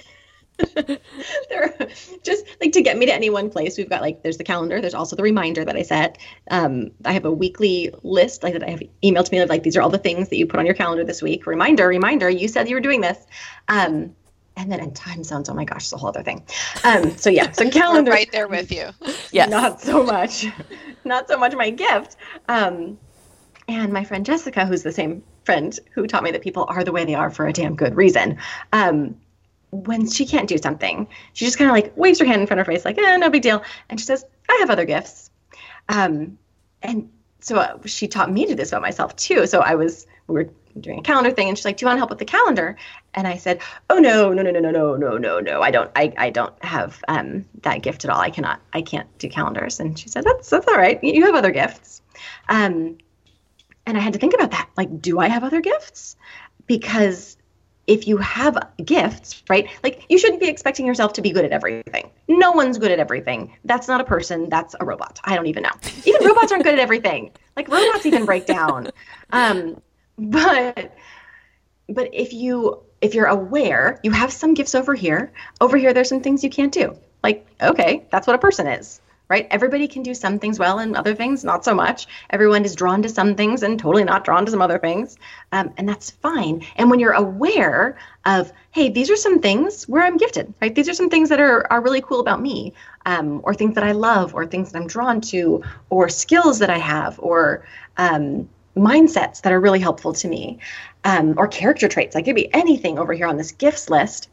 They're just like to get me to any one place. We've got like there's the calendar. There's also the reminder that I set. Um, I have a weekly list like that I have emailed to me like these are all the things that you put on your calendar this week. Reminder, reminder. You said you were doing this. Um, and then in time zones, oh my gosh, it's a whole other thing. Um, so yeah, so calendar right there with you. yeah Not so much, not so much my gift. Um, and my friend Jessica, who's the same friend who taught me that people are the way they are for a damn good reason. Um, when she can't do something, she just kind of like waves her hand in front of her face, like, eh, no big deal. And she says, I have other gifts. Um, and so uh, she taught me to do this about myself too. So I was, we were doing a calendar thing and she's like, do you want to help with the calendar? And I said, oh, no, no, no, no, no, no, no, no, no. I don't, I, I don't have um, that gift at all. I cannot, I can't do calendars. And she said, that's, that's all right. You have other gifts. Um, and I had to think about that. Like, do I have other gifts? Because if you have gifts, right? Like you shouldn't be expecting yourself to be good at everything. No one's good at everything. That's not a person, that's a robot. I don't even know. Even robots aren't good at everything. Like robots even break down. Um, but but if you if you're aware, you have some gifts over here. Over here there's some things you can't do. Like, okay, that's what a person is right? Everybody can do some things well and other things not so much. Everyone is drawn to some things and totally not drawn to some other things. Um, and that's fine. And when you're aware of, hey, these are some things where I'm gifted, right? These are some things that are, are really cool about me, um, or things that I love, or things that I'm drawn to, or skills that I have, or um, mindsets that are really helpful to me, um, or character traits. Like, could be anything over here on this gifts list.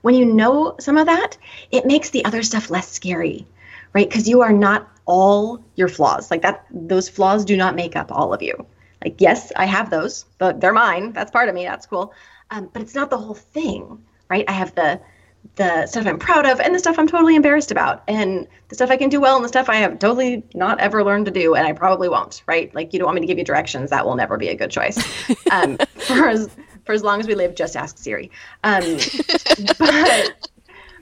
When you know some of that, it makes the other stuff less scary right? Because you are not all your flaws. Like that, those flaws do not make up all of you. Like, yes, I have those, but they're mine. That's part of me. That's cool. Um, but it's not the whole thing, right? I have the the stuff I'm proud of and the stuff I'm totally embarrassed about and the stuff I can do well and the stuff I have totally not ever learned to do and I probably won't, right? Like you don't want me to give you directions. That will never be a good choice. Um, for as for as long as we live, just ask Siri. Um, but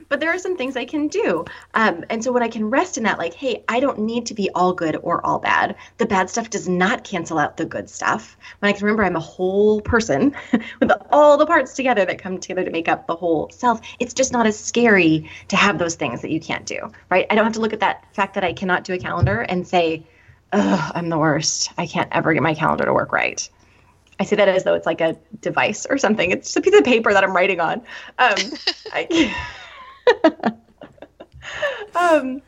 but there are some things I can do. Um, and so when I can rest in that, like, hey, I don't need to be all good or all bad. The bad stuff does not cancel out the good stuff. When I can remember I'm a whole person with all the parts together that come together to make up the whole self, it's just not as scary to have those things that you can't do, right? I don't have to look at that fact that I cannot do a calendar and say, oh, I'm the worst. I can't ever get my calendar to work right. I say that as though it's like a device or something. It's just a piece of paper that I'm writing on. Um, I, um,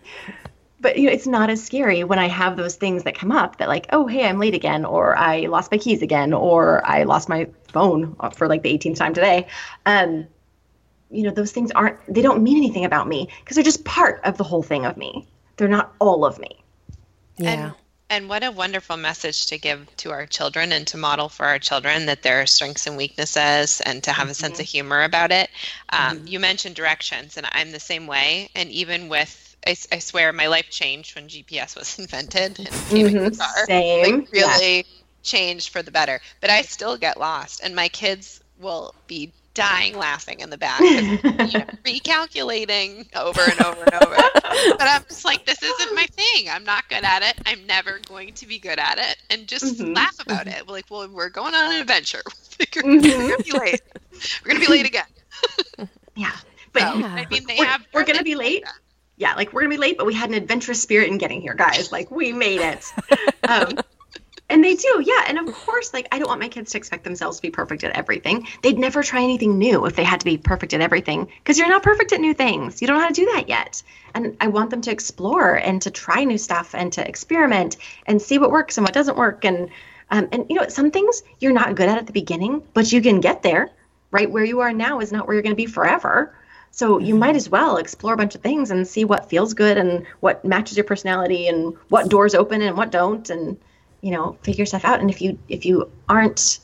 but you know, it's not as scary when I have those things that come up that like, oh, hey, I'm late again, or I lost my keys again, or I lost my phone for like the 18th time today. Um, you know, those things aren't, they don't mean anything about me because they're just part of the whole thing of me. They're not all of me. Yeah. And and what a wonderful message to give to our children and to model for our children that there are strengths and weaknesses and to have mm-hmm. a sense of mm-hmm. humor about it. Um, mm-hmm. You mentioned directions, and I'm the same way. And even with, I, I, swear, my life changed when GPS was invented and became mm-hmm. a car. Same. Like, really yeah. changed for the better. But I still get lost, and my kids will be dying laughing in the back, you know, recalculating over and over and over. but I'm just like, this isn't my thing. I'm not good at it. I'm never going to be good at it. And just mm-hmm. laugh about mm-hmm. it. Like, well, we're going on an adventure. we're, mm-hmm. we're gonna be late. We're gonna be late again. yeah, but yeah. I mean, they we're, have. We're gonna be late. Yeah, like we're gonna be late, but we had an adventurous spirit in getting here, guys. Like we made it. Um, and they do, yeah. And of course, like I don't want my kids to expect themselves to be perfect at everything. They'd never try anything new if they had to be perfect at everything because you're not perfect at new things. You don't know how to do that yet. And I want them to explore and to try new stuff and to experiment and see what works and what doesn't work. And um, and you know, some things you're not good at at the beginning, but you can get there. Right where you are now is not where you're going to be forever. So you might as well explore a bunch of things and see what feels good and what matches your personality and what doors open and what don't and you know figure stuff out. And if you if you aren't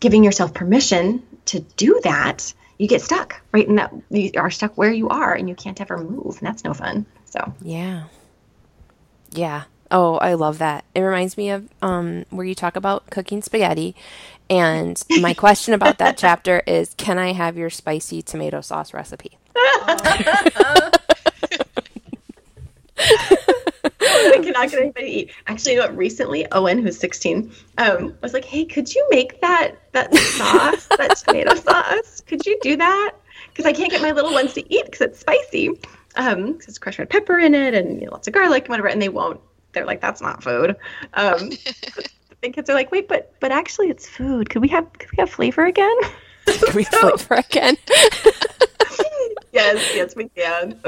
giving yourself permission to do that you get stuck right? And that you are stuck where you are and you can't ever move and that's no fun. So. Yeah. Yeah. Oh i love that. It reminds me of um, where you talk about cooking spaghetti. And my question about that chapter is can i have your spicy tomato sauce recipe I cannot get anybody to eat. Actually, you know what? Recently, Owen, who's 16, um, was like, "Hey, could you make that that sauce, that tomato sauce? Could you do that? Because I can't get my little ones to eat because it's spicy. Um, because it's crushed red pepper in it and you know, lots of garlic and whatever, and they won't. They're like, that's not food. Um, the kids are like, wait, but but actually, it's food. Could we have could we have flavor again? Can we So- flavor again? Yes, yes, we can.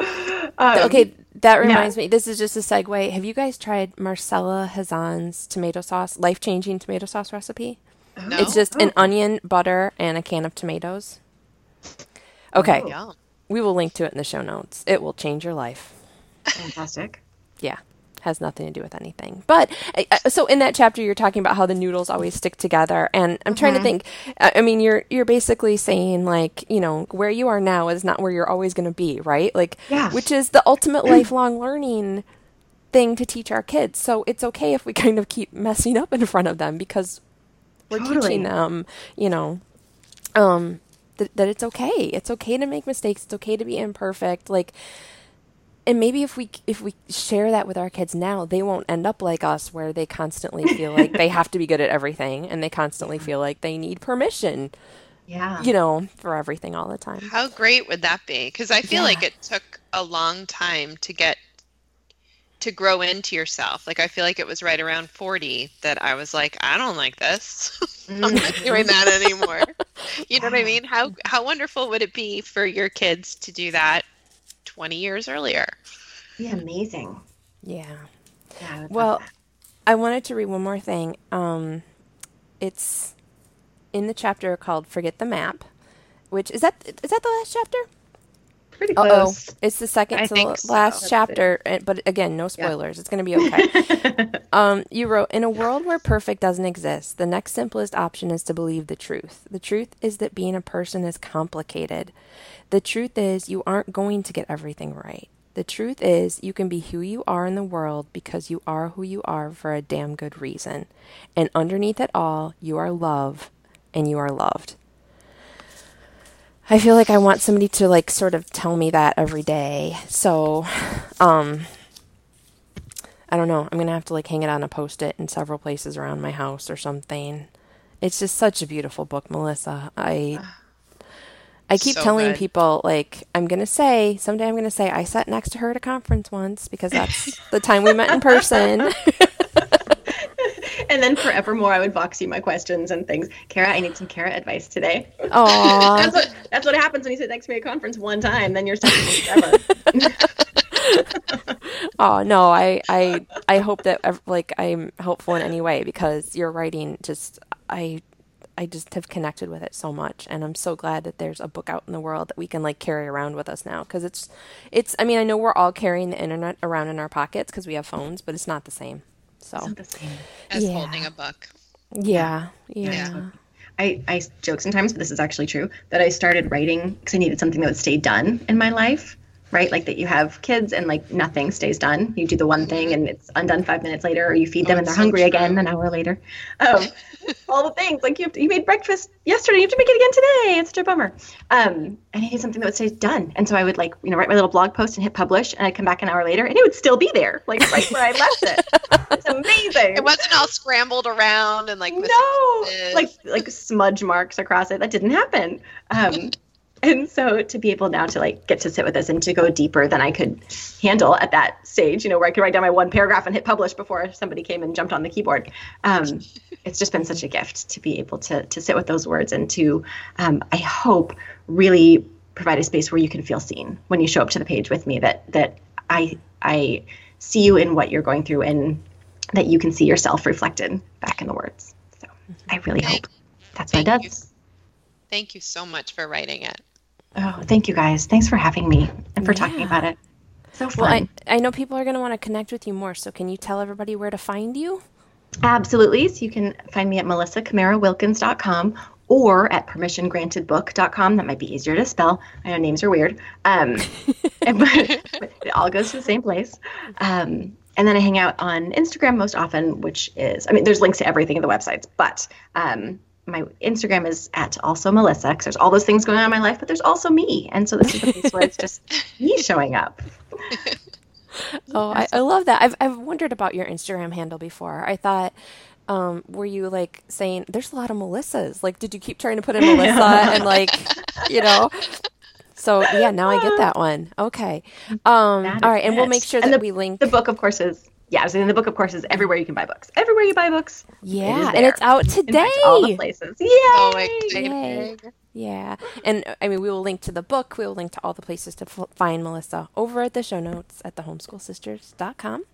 Um, okay, that reminds me. This is just a segue. Have you guys tried Marcella Hazan's tomato sauce, life changing tomato sauce recipe? No? It's just an Oh. onion, butter, and a can of tomatoes. Okay, Yum. we will link to it in the show notes. It will change your life. Fantastic. Yeah, has nothing to do with anything. But so in that chapter, you're talking about how the noodles always stick together, and I'm trying to think. I I mean, you're you're basically saying like, you know, where you are now is not where you're always going to be, right? Like, Yeah. which is the ultimate lifelong learning thing to teach our kids. So it's okay if we kind of keep messing up in front of them because we're Totally. teaching them, you know, um, th- that it's okay. It's okay to make mistakes. It's okay to be imperfect. Like, and maybe if we if we share that with our kids now, they won't end up like us, where they constantly feel like they have to be good at everything, and they constantly feel like they need permission, Yeah. you know, for everything all the time. How great would that be? Because I feel like it took a long time to get to grow into yourself. Like I feel like it was right around 40 that I was like, I don't like this. I'm not Mm-hmm. doing that anymore. You know what I mean? How how wonderful would it be for your kids to do that 20 years earlier? Be amazing. Yeah. Yeah. I would love Well, that. I wanted to read one more thing. Um, it's in the chapter called "Forget the Map," which is that is that the last chapter? pretty Uh oh, close. it's the second I to think the so. last Let's chapter. and- But again, no spoilers. It's going to be okay. Um, you wrote, In a world where perfect doesn't exist, the next simplest option is to believe the truth. The truth is that being a person is complicated. The truth is you aren't going to get everything right. The truth is you can be who you are in the world because you are who you are for a damn good reason. And underneath it all, you are love and you are loved. I feel like I want somebody to like sort of tell me that every day. So, um, I don't know. I'm gonna have to like hang it on a post it in several places around my house or something. It's just such a beautiful book, Melissa. I I keep So telling good. people like I'm gonna say someday I'm gonna say I sat next to her at a conference once because that's the time we met in person. and then forevermore, I would box you my questions and things. Kara, I need some Kara advice today. Oh, That's what that's what happens when you sit next to me at a conference one time. Then you're stuck forever. Oh no, I I I hope that like I'm helpful in any way because your writing just I I just have connected with it so much and I'm so glad that there's a book out in the world that we can like carry around with us now cuz it's it's I mean I know we're all carrying the internet around in our pockets cuz we have phones but it's not the same. So Not the same. As Yeah. holding a book. yeah. Yeah. I, I joke sometimes, but this is actually true, that I started writing because I needed something that would stay done in my life, right? Like that you have kids and like nothing stays done. You do the one thing and it's undone five minutes later, or you feed them Oh, and they're so hungry again an hour later. Um, all the things like you have to, you made breakfast yesterday, you have to make it again today. It's such a bummer. Um, and I needed something that would stay done, and so I would like you know write my little blog post and hit publish, and I'd come back an hour later and it would still be there, like right where I left it. It's amazing. It wasn't all scrambled around and like no like like smudge marks across it that didn't happen um and so to be able now to like get to sit with this and to go deeper than i could handle at that stage you know where i could write down my one paragraph and hit publish before somebody came and jumped on the keyboard um it's just been such a gift to be able to to sit with those words and to um i hope really provide a space where you can feel seen when you show up to the page with me that that i i see you in what you're going through and that you can see yourself reflected back in the words. So I really hope that's what it thank you. does. Thank you so much for writing it. Oh, thank you guys. Thanks for having me and for talking about it. So fun. Well, I I know people are going to want to connect with you more, so can you tell everybody where to find you? Absolutely. So you can find me at melissacamarawilkins.com or at permissiongrantedbook.com. That might be easier to spell. I know names are weird. Um, and- but, but it all goes to the same place. Um, and then I hang out on Instagram most often, which is, I mean, there's links to everything in the websites, but um, my Instagram is at also Melissa because there's all those things going on in my life, but there's also me. And so this is the place where it's just me showing up. Oh, I, I love that. I've I've wondered about your Instagram handle before. I thought, um, were you like saying there's a lot of Melissas? Like, did you keep trying to put in Melissa and like, you know? So yeah, now I get that one. Okay. Um, That all is and we'll make sure that the- we link. The book, of course, is yeah. I was saying the book, of course, is everywhere you can buy books. Everywhere you buy books. it is yeah, and it's out In today. fact, all the places. Oh, Yay! So exciting. Yay. Yeah. And I mean, we will link to the book. We will link to all the places to f- find Melissa over at the show notes at thehomeschoolsisters.com.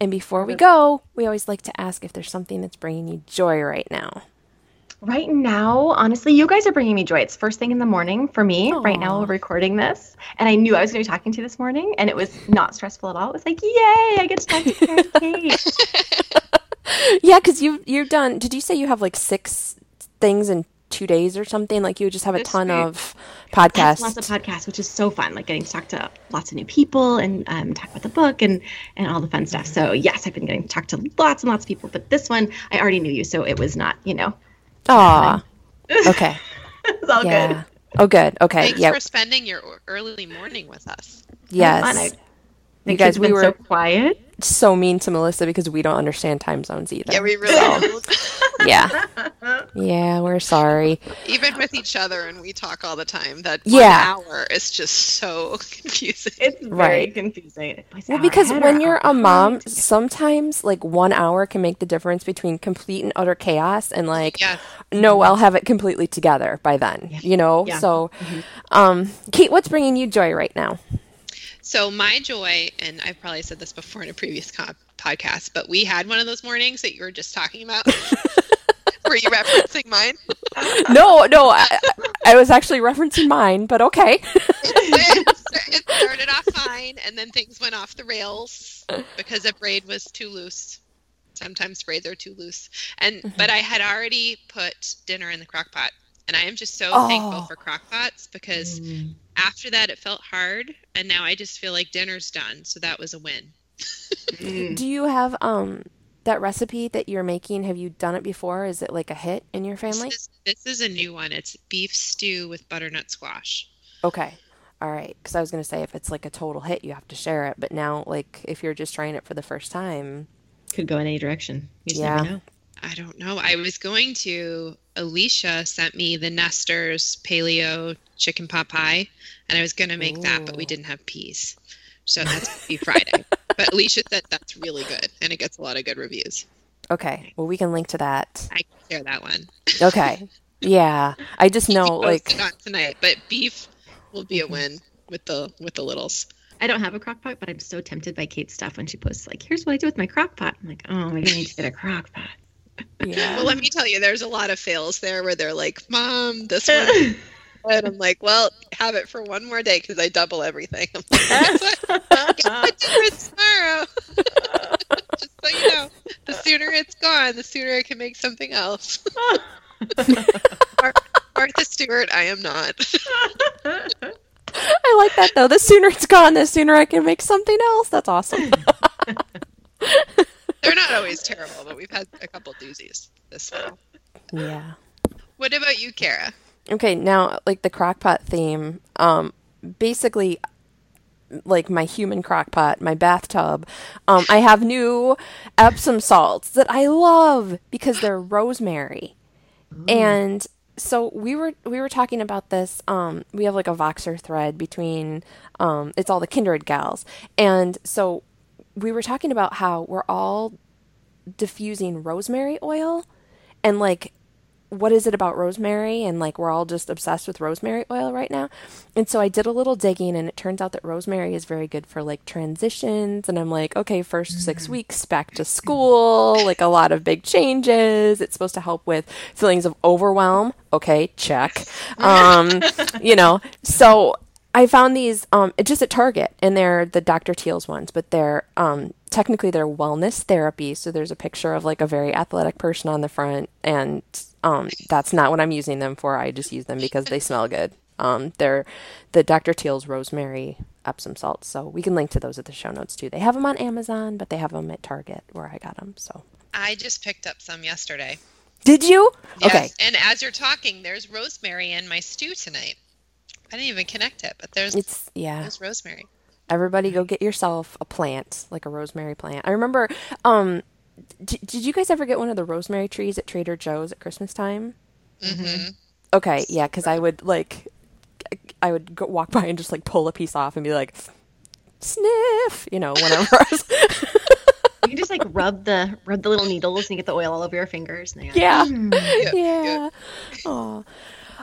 And before we go, we always like to ask if there's something that's bringing you joy right now. Right now, honestly, you guys are bringing me joy. It's first thing in the morning for me. Right now, we're recording this, and I knew I was going to be talking to you this morning, and it was not stressful at all. It was like, yay! I get to talk to Karen Cait. Yeah, because you've, you've done, did you say you have like six things in two days or something? Like you just have a ton week. of podcasts. Lots of podcasts, which is so fun. Like getting to talk to lots of new people and um, talk about the book and and all the fun stuff. So yes, I've been getting to talk to lots and lots of people. But this one, I already knew you, so it was not, you know, Aw. Okay. it's all yeah. good. Oh, good. Okay. Thanks yeah. for spending your early morning with us. yes. fun. You guys, we been were so quiet. So mean to Melissa because we don't understand time zones either. Yeah, we really don't Yeah. Yeah, we're sorry. even with each other, and we talk all the time. That Yeah. hour is just so confusing. It's very Right. confusing. Boys, Well, because when you're a mom, sometimes like one hour can make the difference between complete and utter chaos and like, Yes. no, I'll have it completely together by then, Yeah. you know? Yeah. So, um, Cait, what's bringing you joy right now? So my joy, and I've probably said this before in a previous co- podcast, but we had one of those mornings that you were just talking about. were you referencing mine? no, no, I, I was actually referencing mine, but okay. it it started off fine, and then things went off the rails because a braid was too loose. Sometimes braids are too loose, and mm-hmm. but I had already put dinner in the crock pot, and I am just so thankful Oh. for crock pots because Mm. after that it felt hard, and now I just feel like dinner's done, so that was a win. Mm. Do you have um that recipe that you're making? Have you done it before? Is it like a hit in your family? This is, this is a new one. It's beef stew with butternut squash. Okay. All right. Because I was going to say if it's like a total hit, you have to share it. But now, like, if you're just trying it for the first time, Could go in any direction. You just Yeah. Never know. I don't know. I was going to. Alicia sent me the Nestor's paleo chicken pot pie, and I was going to make that, but we didn't have peas. So that's gonna be Friday. But Alicia said that's really good, and it gets a lot of good reviews. okay. Well, we can link to that. I can share that one. Okay. Yeah. I just know, like, posted on tonight, but beef will be a Mm-hmm. win with the with the littles. I don't have a crock pot, but I'm so tempted by Cait's stuff when she posts like, "Here's what I do with my crock pot." I'm like, "Oh, maybe I need to get a crock pot." Yeah. Well, let me tell you, there's a lot of fails there where they're like, "Mom, this one," and I'm like, "Well, have it for one more day because I double everything." I'm like, "Guess what? Guess what dinner is tomorrow? Just so you know, the sooner it's gone, the sooner I can make something else. Mar- Martha Stewart, I am not. I like that, though. The sooner it's gone, the sooner I can make something else. That's awesome. They're not always terrible, but we've had a couple doozies this fall. yeah. What about you, Kara? Okay, now like the crockpot theme, um basically like my human crockpot, my bathtub, um I have new Epsom salts that I love because they're rosemary. And so we were we were talking about this um we have like a Voxer thread between um it's all the Kindred gals. And so we were talking about how we're all diffusing rosemary oil and like what is it about rosemary? And like we're all just obsessed with rosemary oil right now. And so i did a little digging and it turns out that rosemary is very good for like transitions. And i'm like okay 1st six weeks back to school like a lot of big changes. It's supposed to help with feelings of overwhelm. Okay check. Um you know so I found these um, just at Target, and they're the Dr. Teal's ones, but they're um, technically they're wellness therapy. So there's a picture of like a very athletic person on the front, and um, that's not what I'm using them for. I just use them because they smell good. Um, they're the Dr. Teal's rosemary Epsom salts, so we can link to those at the show notes too. They have them on Amazon, but they have them at Target where I got them. So I just picked up some yesterday. did you? Yes, Okay. And as you're talking, there's rosemary in my stew tonight. I didn't even connect it, but there's It's yeah. there's rosemary. Everybody go get yourself a plant, like a rosemary plant. I remember, um, d- did you guys ever get one of the rosemary trees at Trader Joe's at Christmas time? Mm-hmm. Okay, yeah, because I would like, I would go, walk by and just like pull a piece off and be like, sniff, you know, whenever I was. You can just like rub the rub the little needles and you get the oil all over your fingers. And like, Yeah. "Mm." Yep, yeah. yep. Oh.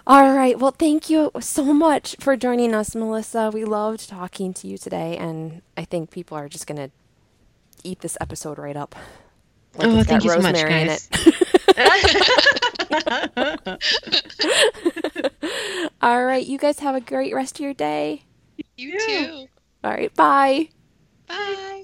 All right. Well, thank you so much for joining us, Melissa. We loved talking to you today, and I think people are just going to eat this episode right up. Like Oh, thank you so much, rosemary guys. it. All right. You guys have a great rest of your day. You too. All right. Bye. Bye.